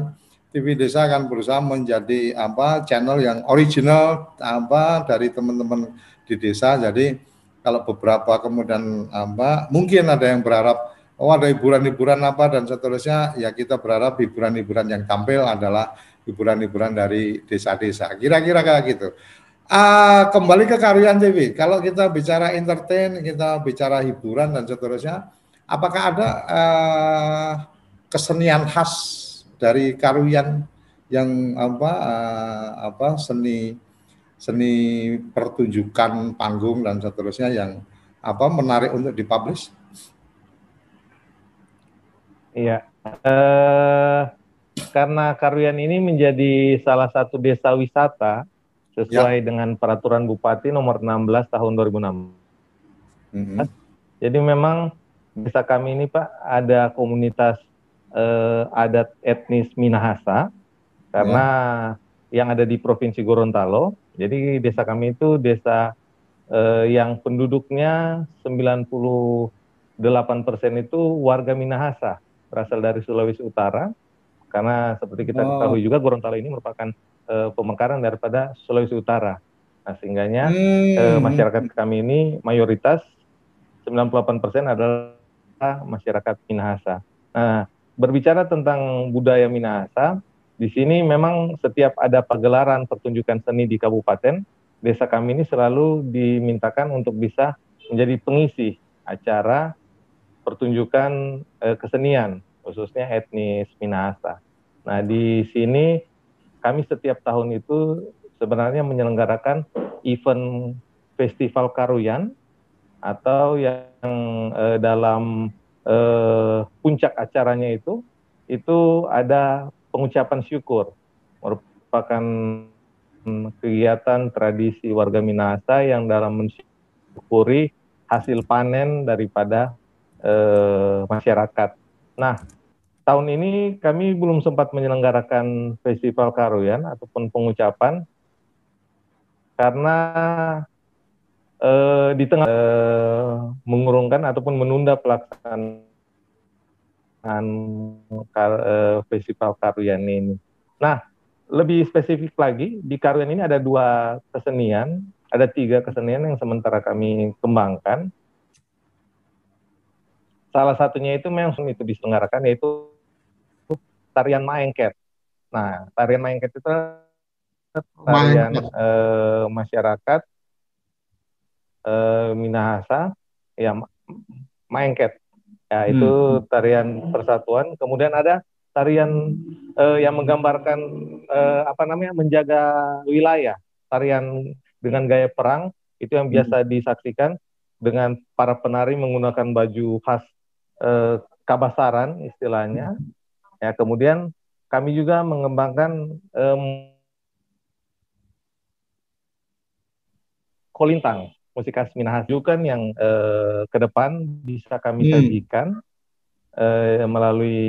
TV Desa akan berusaha menjadi apa channel yang original apa dari teman-teman di desa. Jadi kalau beberapa kemudian apa mungkin ada yang berharap oh ada hiburan-hiburan apa dan seterusnya ya kita berharap hiburan-hiburan yang tampil adalah hiburan-hiburan dari desa-desa. Kira-kira kayak gitu. Uh, kembali ke Karuyan TV. Kalau kita bicara entertain, kita bicara hiburan dan seterusnya, apakah ada uh, kesenian khas dari Karuyan yang apa uh, apa seni seni pertunjukan panggung dan seterusnya yang apa menarik untuk dipublish? Iya, uh, karena Karuyan ini menjadi salah satu desa wisata sesuai ya. dengan peraturan Bupati nomor 16 tahun 2006. Mm -hmm. Jadi memang desa kami ini Pak ada komunitas eh, adat etnis Minahasa karena ya. yang ada di Provinsi Gorontalo. Jadi desa kami itu desa uh, yang penduduknya 98 persen itu warga Minahasa berasal dari Sulawesi Utara karena seperti kita oh. ketahui juga Gorontalo ini merupakan uh, pemekaran daripada Sulawesi Utara. Nah, sehingganya hmm. uh, masyarakat kami ini mayoritas 98% adalah masyarakat Minahasa. Nah, berbicara tentang budaya Minahasa, di sini memang setiap ada pagelaran pertunjukan seni di kabupaten, desa kami ini selalu dimintakan untuk bisa menjadi pengisi acara pertunjukan eh, kesenian khususnya etnis Minahasa. Nah, di sini kami setiap tahun itu sebenarnya menyelenggarakan event festival Karuyan atau yang eh, dalam eh, puncak acaranya itu itu ada pengucapan syukur merupakan kegiatan tradisi warga Minahasa yang dalam mensyukuri hasil panen daripada eh, masyarakat. Nah, tahun ini kami belum sempat menyelenggarakan festival Karuyan ataupun pengucapan karena eh, di tengah eh, mengurungkan ataupun menunda pelaksanaan kar, eh, festival Karuyan ini. Nah, lebih spesifik lagi di Karuyan ini ada dua kesenian, ada tiga kesenian yang sementara kami kembangkan. Salah satunya itu memang itu diselenggarakan yaitu tarian maengket. Nah, tarian maengket itu tarian eh, masyarakat eh, Minahasa ya maengket ya itu hmm. tarian persatuan kemudian ada tarian eh, yang menggambarkan eh, apa namanya menjaga wilayah tarian dengan gaya perang itu yang biasa hmm. disaksikan dengan para penari menggunakan baju khas eh, kabasaran istilahnya ya kemudian kami juga mengembangkan eh, kolintang musik khas Minahasa juga kan yang eh, ke depan bisa kami hmm. sajikan eh, melalui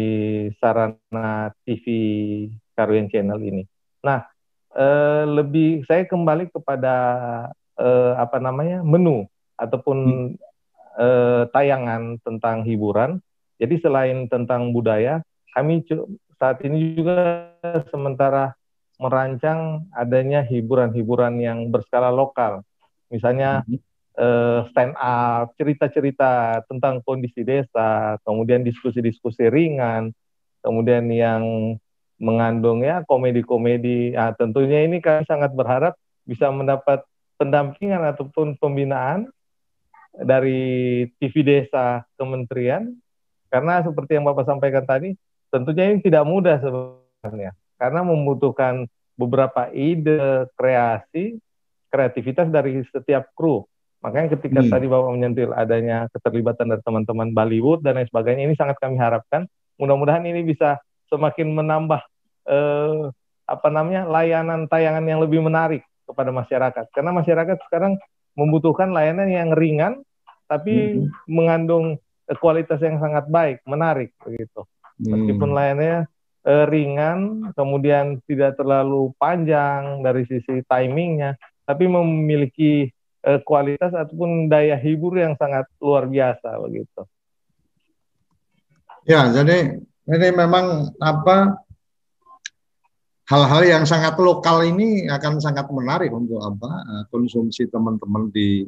sarana TV Karuyan Channel ini. Nah, eh, lebih saya kembali kepada eh, apa namanya menu ataupun hmm. eh, tayangan tentang hiburan. Jadi selain tentang budaya, kami saat ini juga sementara merancang adanya hiburan-hiburan yang berskala lokal misalnya uh, stand up, cerita-cerita tentang kondisi desa, kemudian diskusi-diskusi ringan, kemudian yang mengandung ya komedi-komedi. Nah, tentunya ini kami sangat berharap bisa mendapat pendampingan ataupun pembinaan dari TV Desa Kementerian. Karena seperti yang Bapak sampaikan tadi, tentunya ini tidak mudah sebenarnya. Karena membutuhkan beberapa ide, kreasi kreativitas dari setiap kru. Makanya ketika hmm. tadi Bapak menyentil adanya keterlibatan dari teman-teman Bollywood dan lain sebagainya, ini sangat kami harapkan. Mudah-mudahan ini bisa semakin menambah eh, apa namanya layanan tayangan yang lebih menarik kepada masyarakat. Karena masyarakat sekarang membutuhkan layanan yang ringan, tapi hmm. mengandung kualitas yang sangat baik, menarik begitu. Hmm. Meskipun layanannya eh, ringan, kemudian tidak terlalu panjang dari sisi timingnya, tapi memiliki uh, kualitas ataupun daya hibur yang sangat luar biasa begitu. Ya, jadi ini memang apa hal-hal yang sangat lokal ini akan sangat menarik untuk apa eh, konsumsi teman-teman di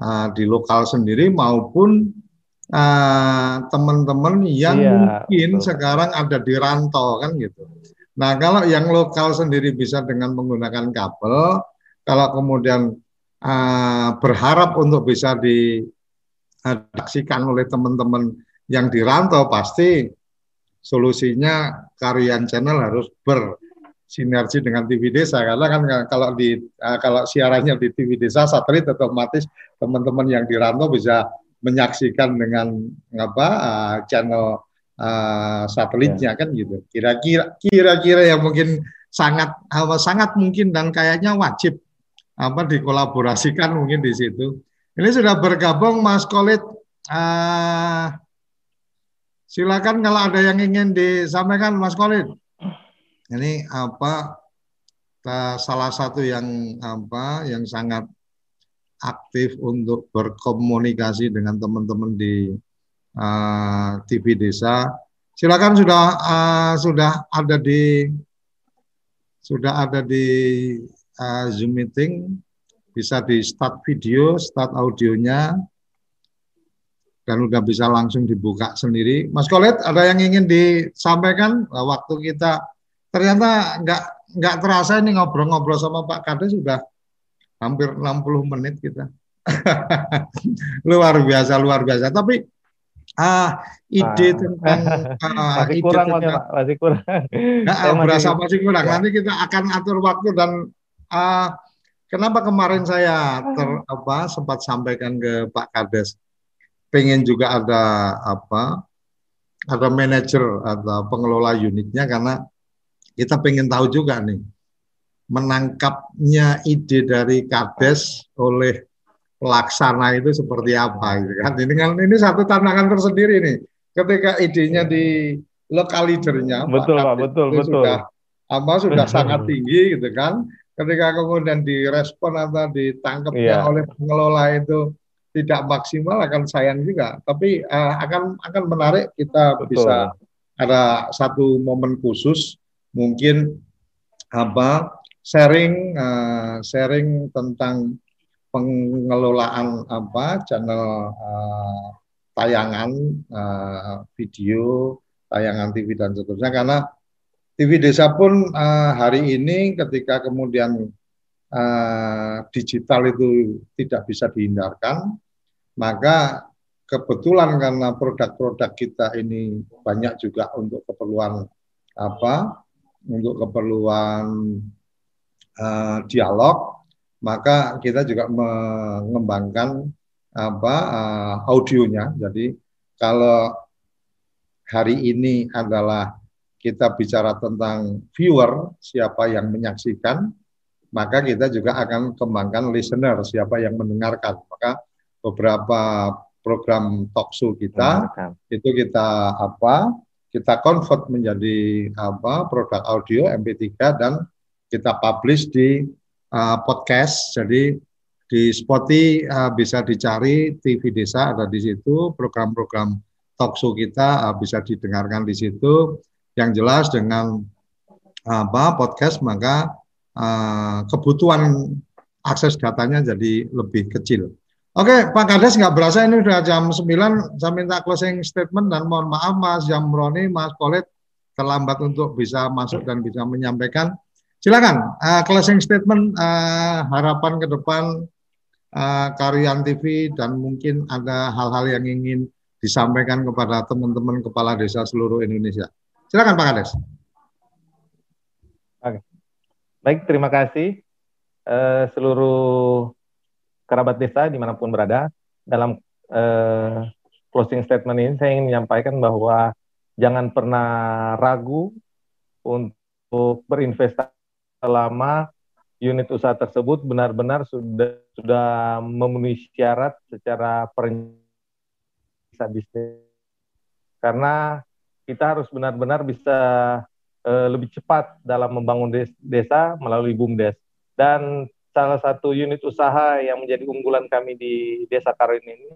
uh, di lokal sendiri maupun teman-teman uh, yang iya, mungkin betul. sekarang ada di rantau kan gitu. Nah kalau yang lokal sendiri bisa dengan menggunakan kabel, kalau kemudian uh, berharap untuk bisa diaksikan oleh teman-teman yang dirantau pasti solusinya Karian Channel harus bersinergi dengan TV Desa karena kan kalau di uh, kalau siarannya di TV Desa satelit otomatis teman-teman yang dirantau bisa menyaksikan dengan apa uh, channel uh, satelitnya ya. kan gitu. Kira-kira kira-kira yang mungkin sangat uh, sangat mungkin dan kayaknya wajib apa dikolaborasikan mungkin di situ. Ini sudah bergabung Mas Kolit. Uh, silakan kalau ada yang ingin disampaikan Mas Kolit. Ini apa salah satu yang apa yang sangat aktif untuk berkomunikasi dengan teman-teman di uh, TV Desa. Silakan sudah uh, sudah ada di sudah ada di uh, Zoom meeting, bisa di start video, start audionya, dan udah bisa langsung dibuka sendiri. Mas Kolet, ada yang ingin disampaikan? Nah, waktu kita ternyata nggak nggak terasa ini ngobrol-ngobrol sama Pak Kades sudah hampir 60 menit kita. luar biasa, luar biasa. Tapi ah ide ah. tentang uh, masih ide kurang tentang, masih kurang. Nah, masih, berasa masih kurang. Ya. Nanti kita akan atur waktu dan uh, kenapa kemarin saya ter apa sempat sampaikan ke Pak Kades pengen juga ada apa ada manajer atau pengelola unitnya karena kita pengen tahu juga nih menangkapnya ide dari kades oleh pelaksana itu seperti apa gitu kan. Ini kan ini satu tantangan tersendiri nih. Ketika idenya di lokal leadernya betul Pak, Pak betul betul. sudah apa sudah sangat tinggi gitu kan ketika kemudian direspon atau ditangkapnya yeah. oleh pengelola itu tidak maksimal akan sayang juga tapi uh, akan akan menarik kita betul. bisa ada satu momen khusus mungkin apa sharing uh, sharing tentang pengelolaan apa channel uh, tayangan uh, video, tayangan TV dan seterusnya karena TV Desa pun uh, hari ini ketika kemudian uh, digital itu tidak bisa dihindarkan, maka kebetulan karena produk-produk kita ini banyak juga untuk keperluan apa? Untuk keperluan uh, dialog, maka kita juga mengembangkan apa uh, audionya. Jadi kalau hari ini adalah kita bicara tentang viewer, siapa yang menyaksikan, maka kita juga akan kembangkan listener, siapa yang mendengarkan. Maka beberapa program talk show kita itu kita apa? Kita convert menjadi apa? produk audio MP3 dan kita publish di uh, podcast. Jadi di Spotify uh, bisa dicari TV Desa ada di situ, program-program talk show kita uh, bisa didengarkan di situ. Yang jelas dengan apa podcast maka uh, kebutuhan akses datanya jadi lebih kecil. Oke, Pak Kades nggak berasa ini sudah jam 9, saya minta closing statement dan mohon maaf Mas Jamroni, Mas Kolet terlambat untuk bisa masuk dan bisa menyampaikan. Silakan uh, closing statement uh, harapan ke depan uh, Karyan TV dan mungkin ada hal-hal yang ingin disampaikan kepada teman-teman kepala desa seluruh Indonesia. Silakan Pak Kades. Oke. Baik, terima kasih uh, seluruh kerabat desa di mana pun berada. Dalam uh, closing statement ini saya ingin menyampaikan bahwa jangan pernah ragu untuk berinvestasi selama unit usaha tersebut benar-benar sudah sudah memenuhi syarat secara perencana bisnis. Karena kita harus benar-benar bisa uh, lebih cepat dalam membangun desa melalui BUMDes. Dan salah satu unit usaha yang menjadi unggulan kami di Desa Karin ini,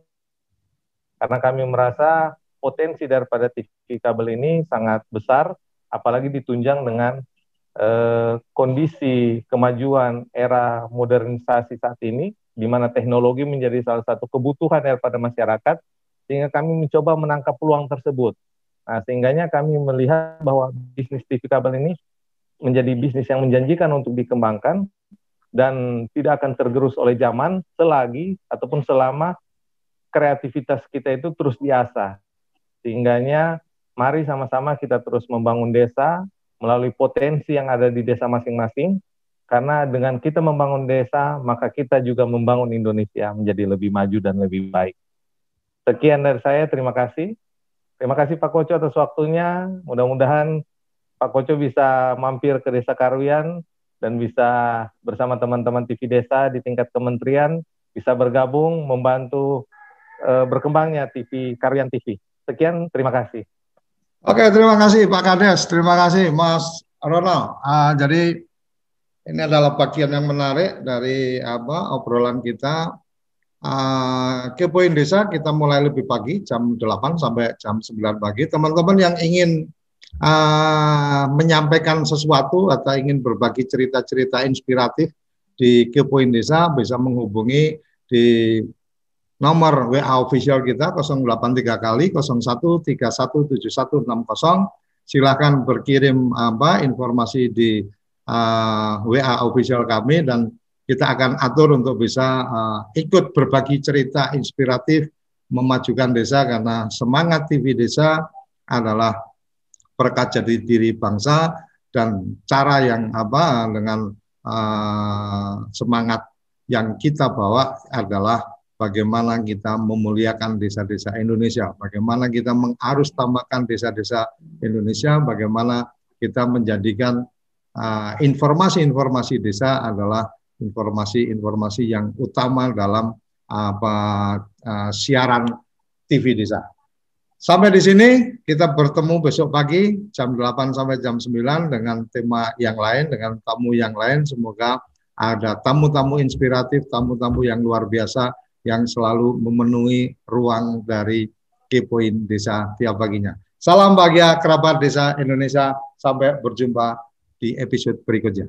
karena kami merasa potensi daripada TV kabel ini sangat besar, apalagi ditunjang dengan eh, kondisi kemajuan era modernisasi saat ini, di mana teknologi menjadi salah satu kebutuhan daripada masyarakat, sehingga kami mencoba menangkap peluang tersebut. Nah, sehingganya kami melihat bahwa bisnis TV kabel ini menjadi bisnis yang menjanjikan untuk dikembangkan dan tidak akan tergerus oleh zaman selagi ataupun selama kreativitas kita itu terus diasah. Sehingganya mari sama-sama kita terus membangun desa, melalui potensi yang ada di desa masing-masing. Karena dengan kita membangun desa, maka kita juga membangun Indonesia menjadi lebih maju dan lebih baik. Sekian dari saya, terima kasih. Terima kasih Pak Koco atas waktunya. Mudah-mudahan Pak Koco bisa mampir ke Desa Karuyan dan bisa bersama teman-teman TV Desa di tingkat kementerian bisa bergabung membantu uh, berkembangnya TV Karuyan TV. Sekian, terima kasih. Oke, terima kasih Pak Kades, terima kasih Mas Ronald. Uh, jadi ini adalah bagian yang menarik dari apa obrolan kita uh, Kepoin Desa kita mulai lebih pagi jam 8 sampai jam 9 pagi. Teman-teman yang ingin uh, menyampaikan sesuatu atau ingin berbagi cerita-cerita inspiratif di Kepoin Desa bisa menghubungi di nomor WA official kita 083 kali 01317160 silahkan berkirim apa informasi di uh, eh, WA official kami dan kita akan atur untuk bisa uh, ikut berbagi cerita inspiratif memajukan desa karena semangat TV desa adalah perkat jadi diri bangsa dan cara yang apa dengan uh, semangat yang kita bawa adalah bagaimana kita memuliakan desa-desa Indonesia, bagaimana kita mengarus tambahkan desa-desa Indonesia, bagaimana kita menjadikan uh, informasi-informasi uh, desa adalah informasi-informasi yang utama dalam apa uh, siaran TV desa. Sampai di sini kita bertemu besok pagi jam 8 sampai jam 9 dengan tema yang lain dengan tamu yang lain semoga ada tamu-tamu inspiratif, tamu-tamu yang luar biasa yang selalu memenuhi ruang dari Kepoin Desa tiap paginya. Salam bahagia kerabat Desa Indonesia. Sampai berjumpa di episode berikutnya.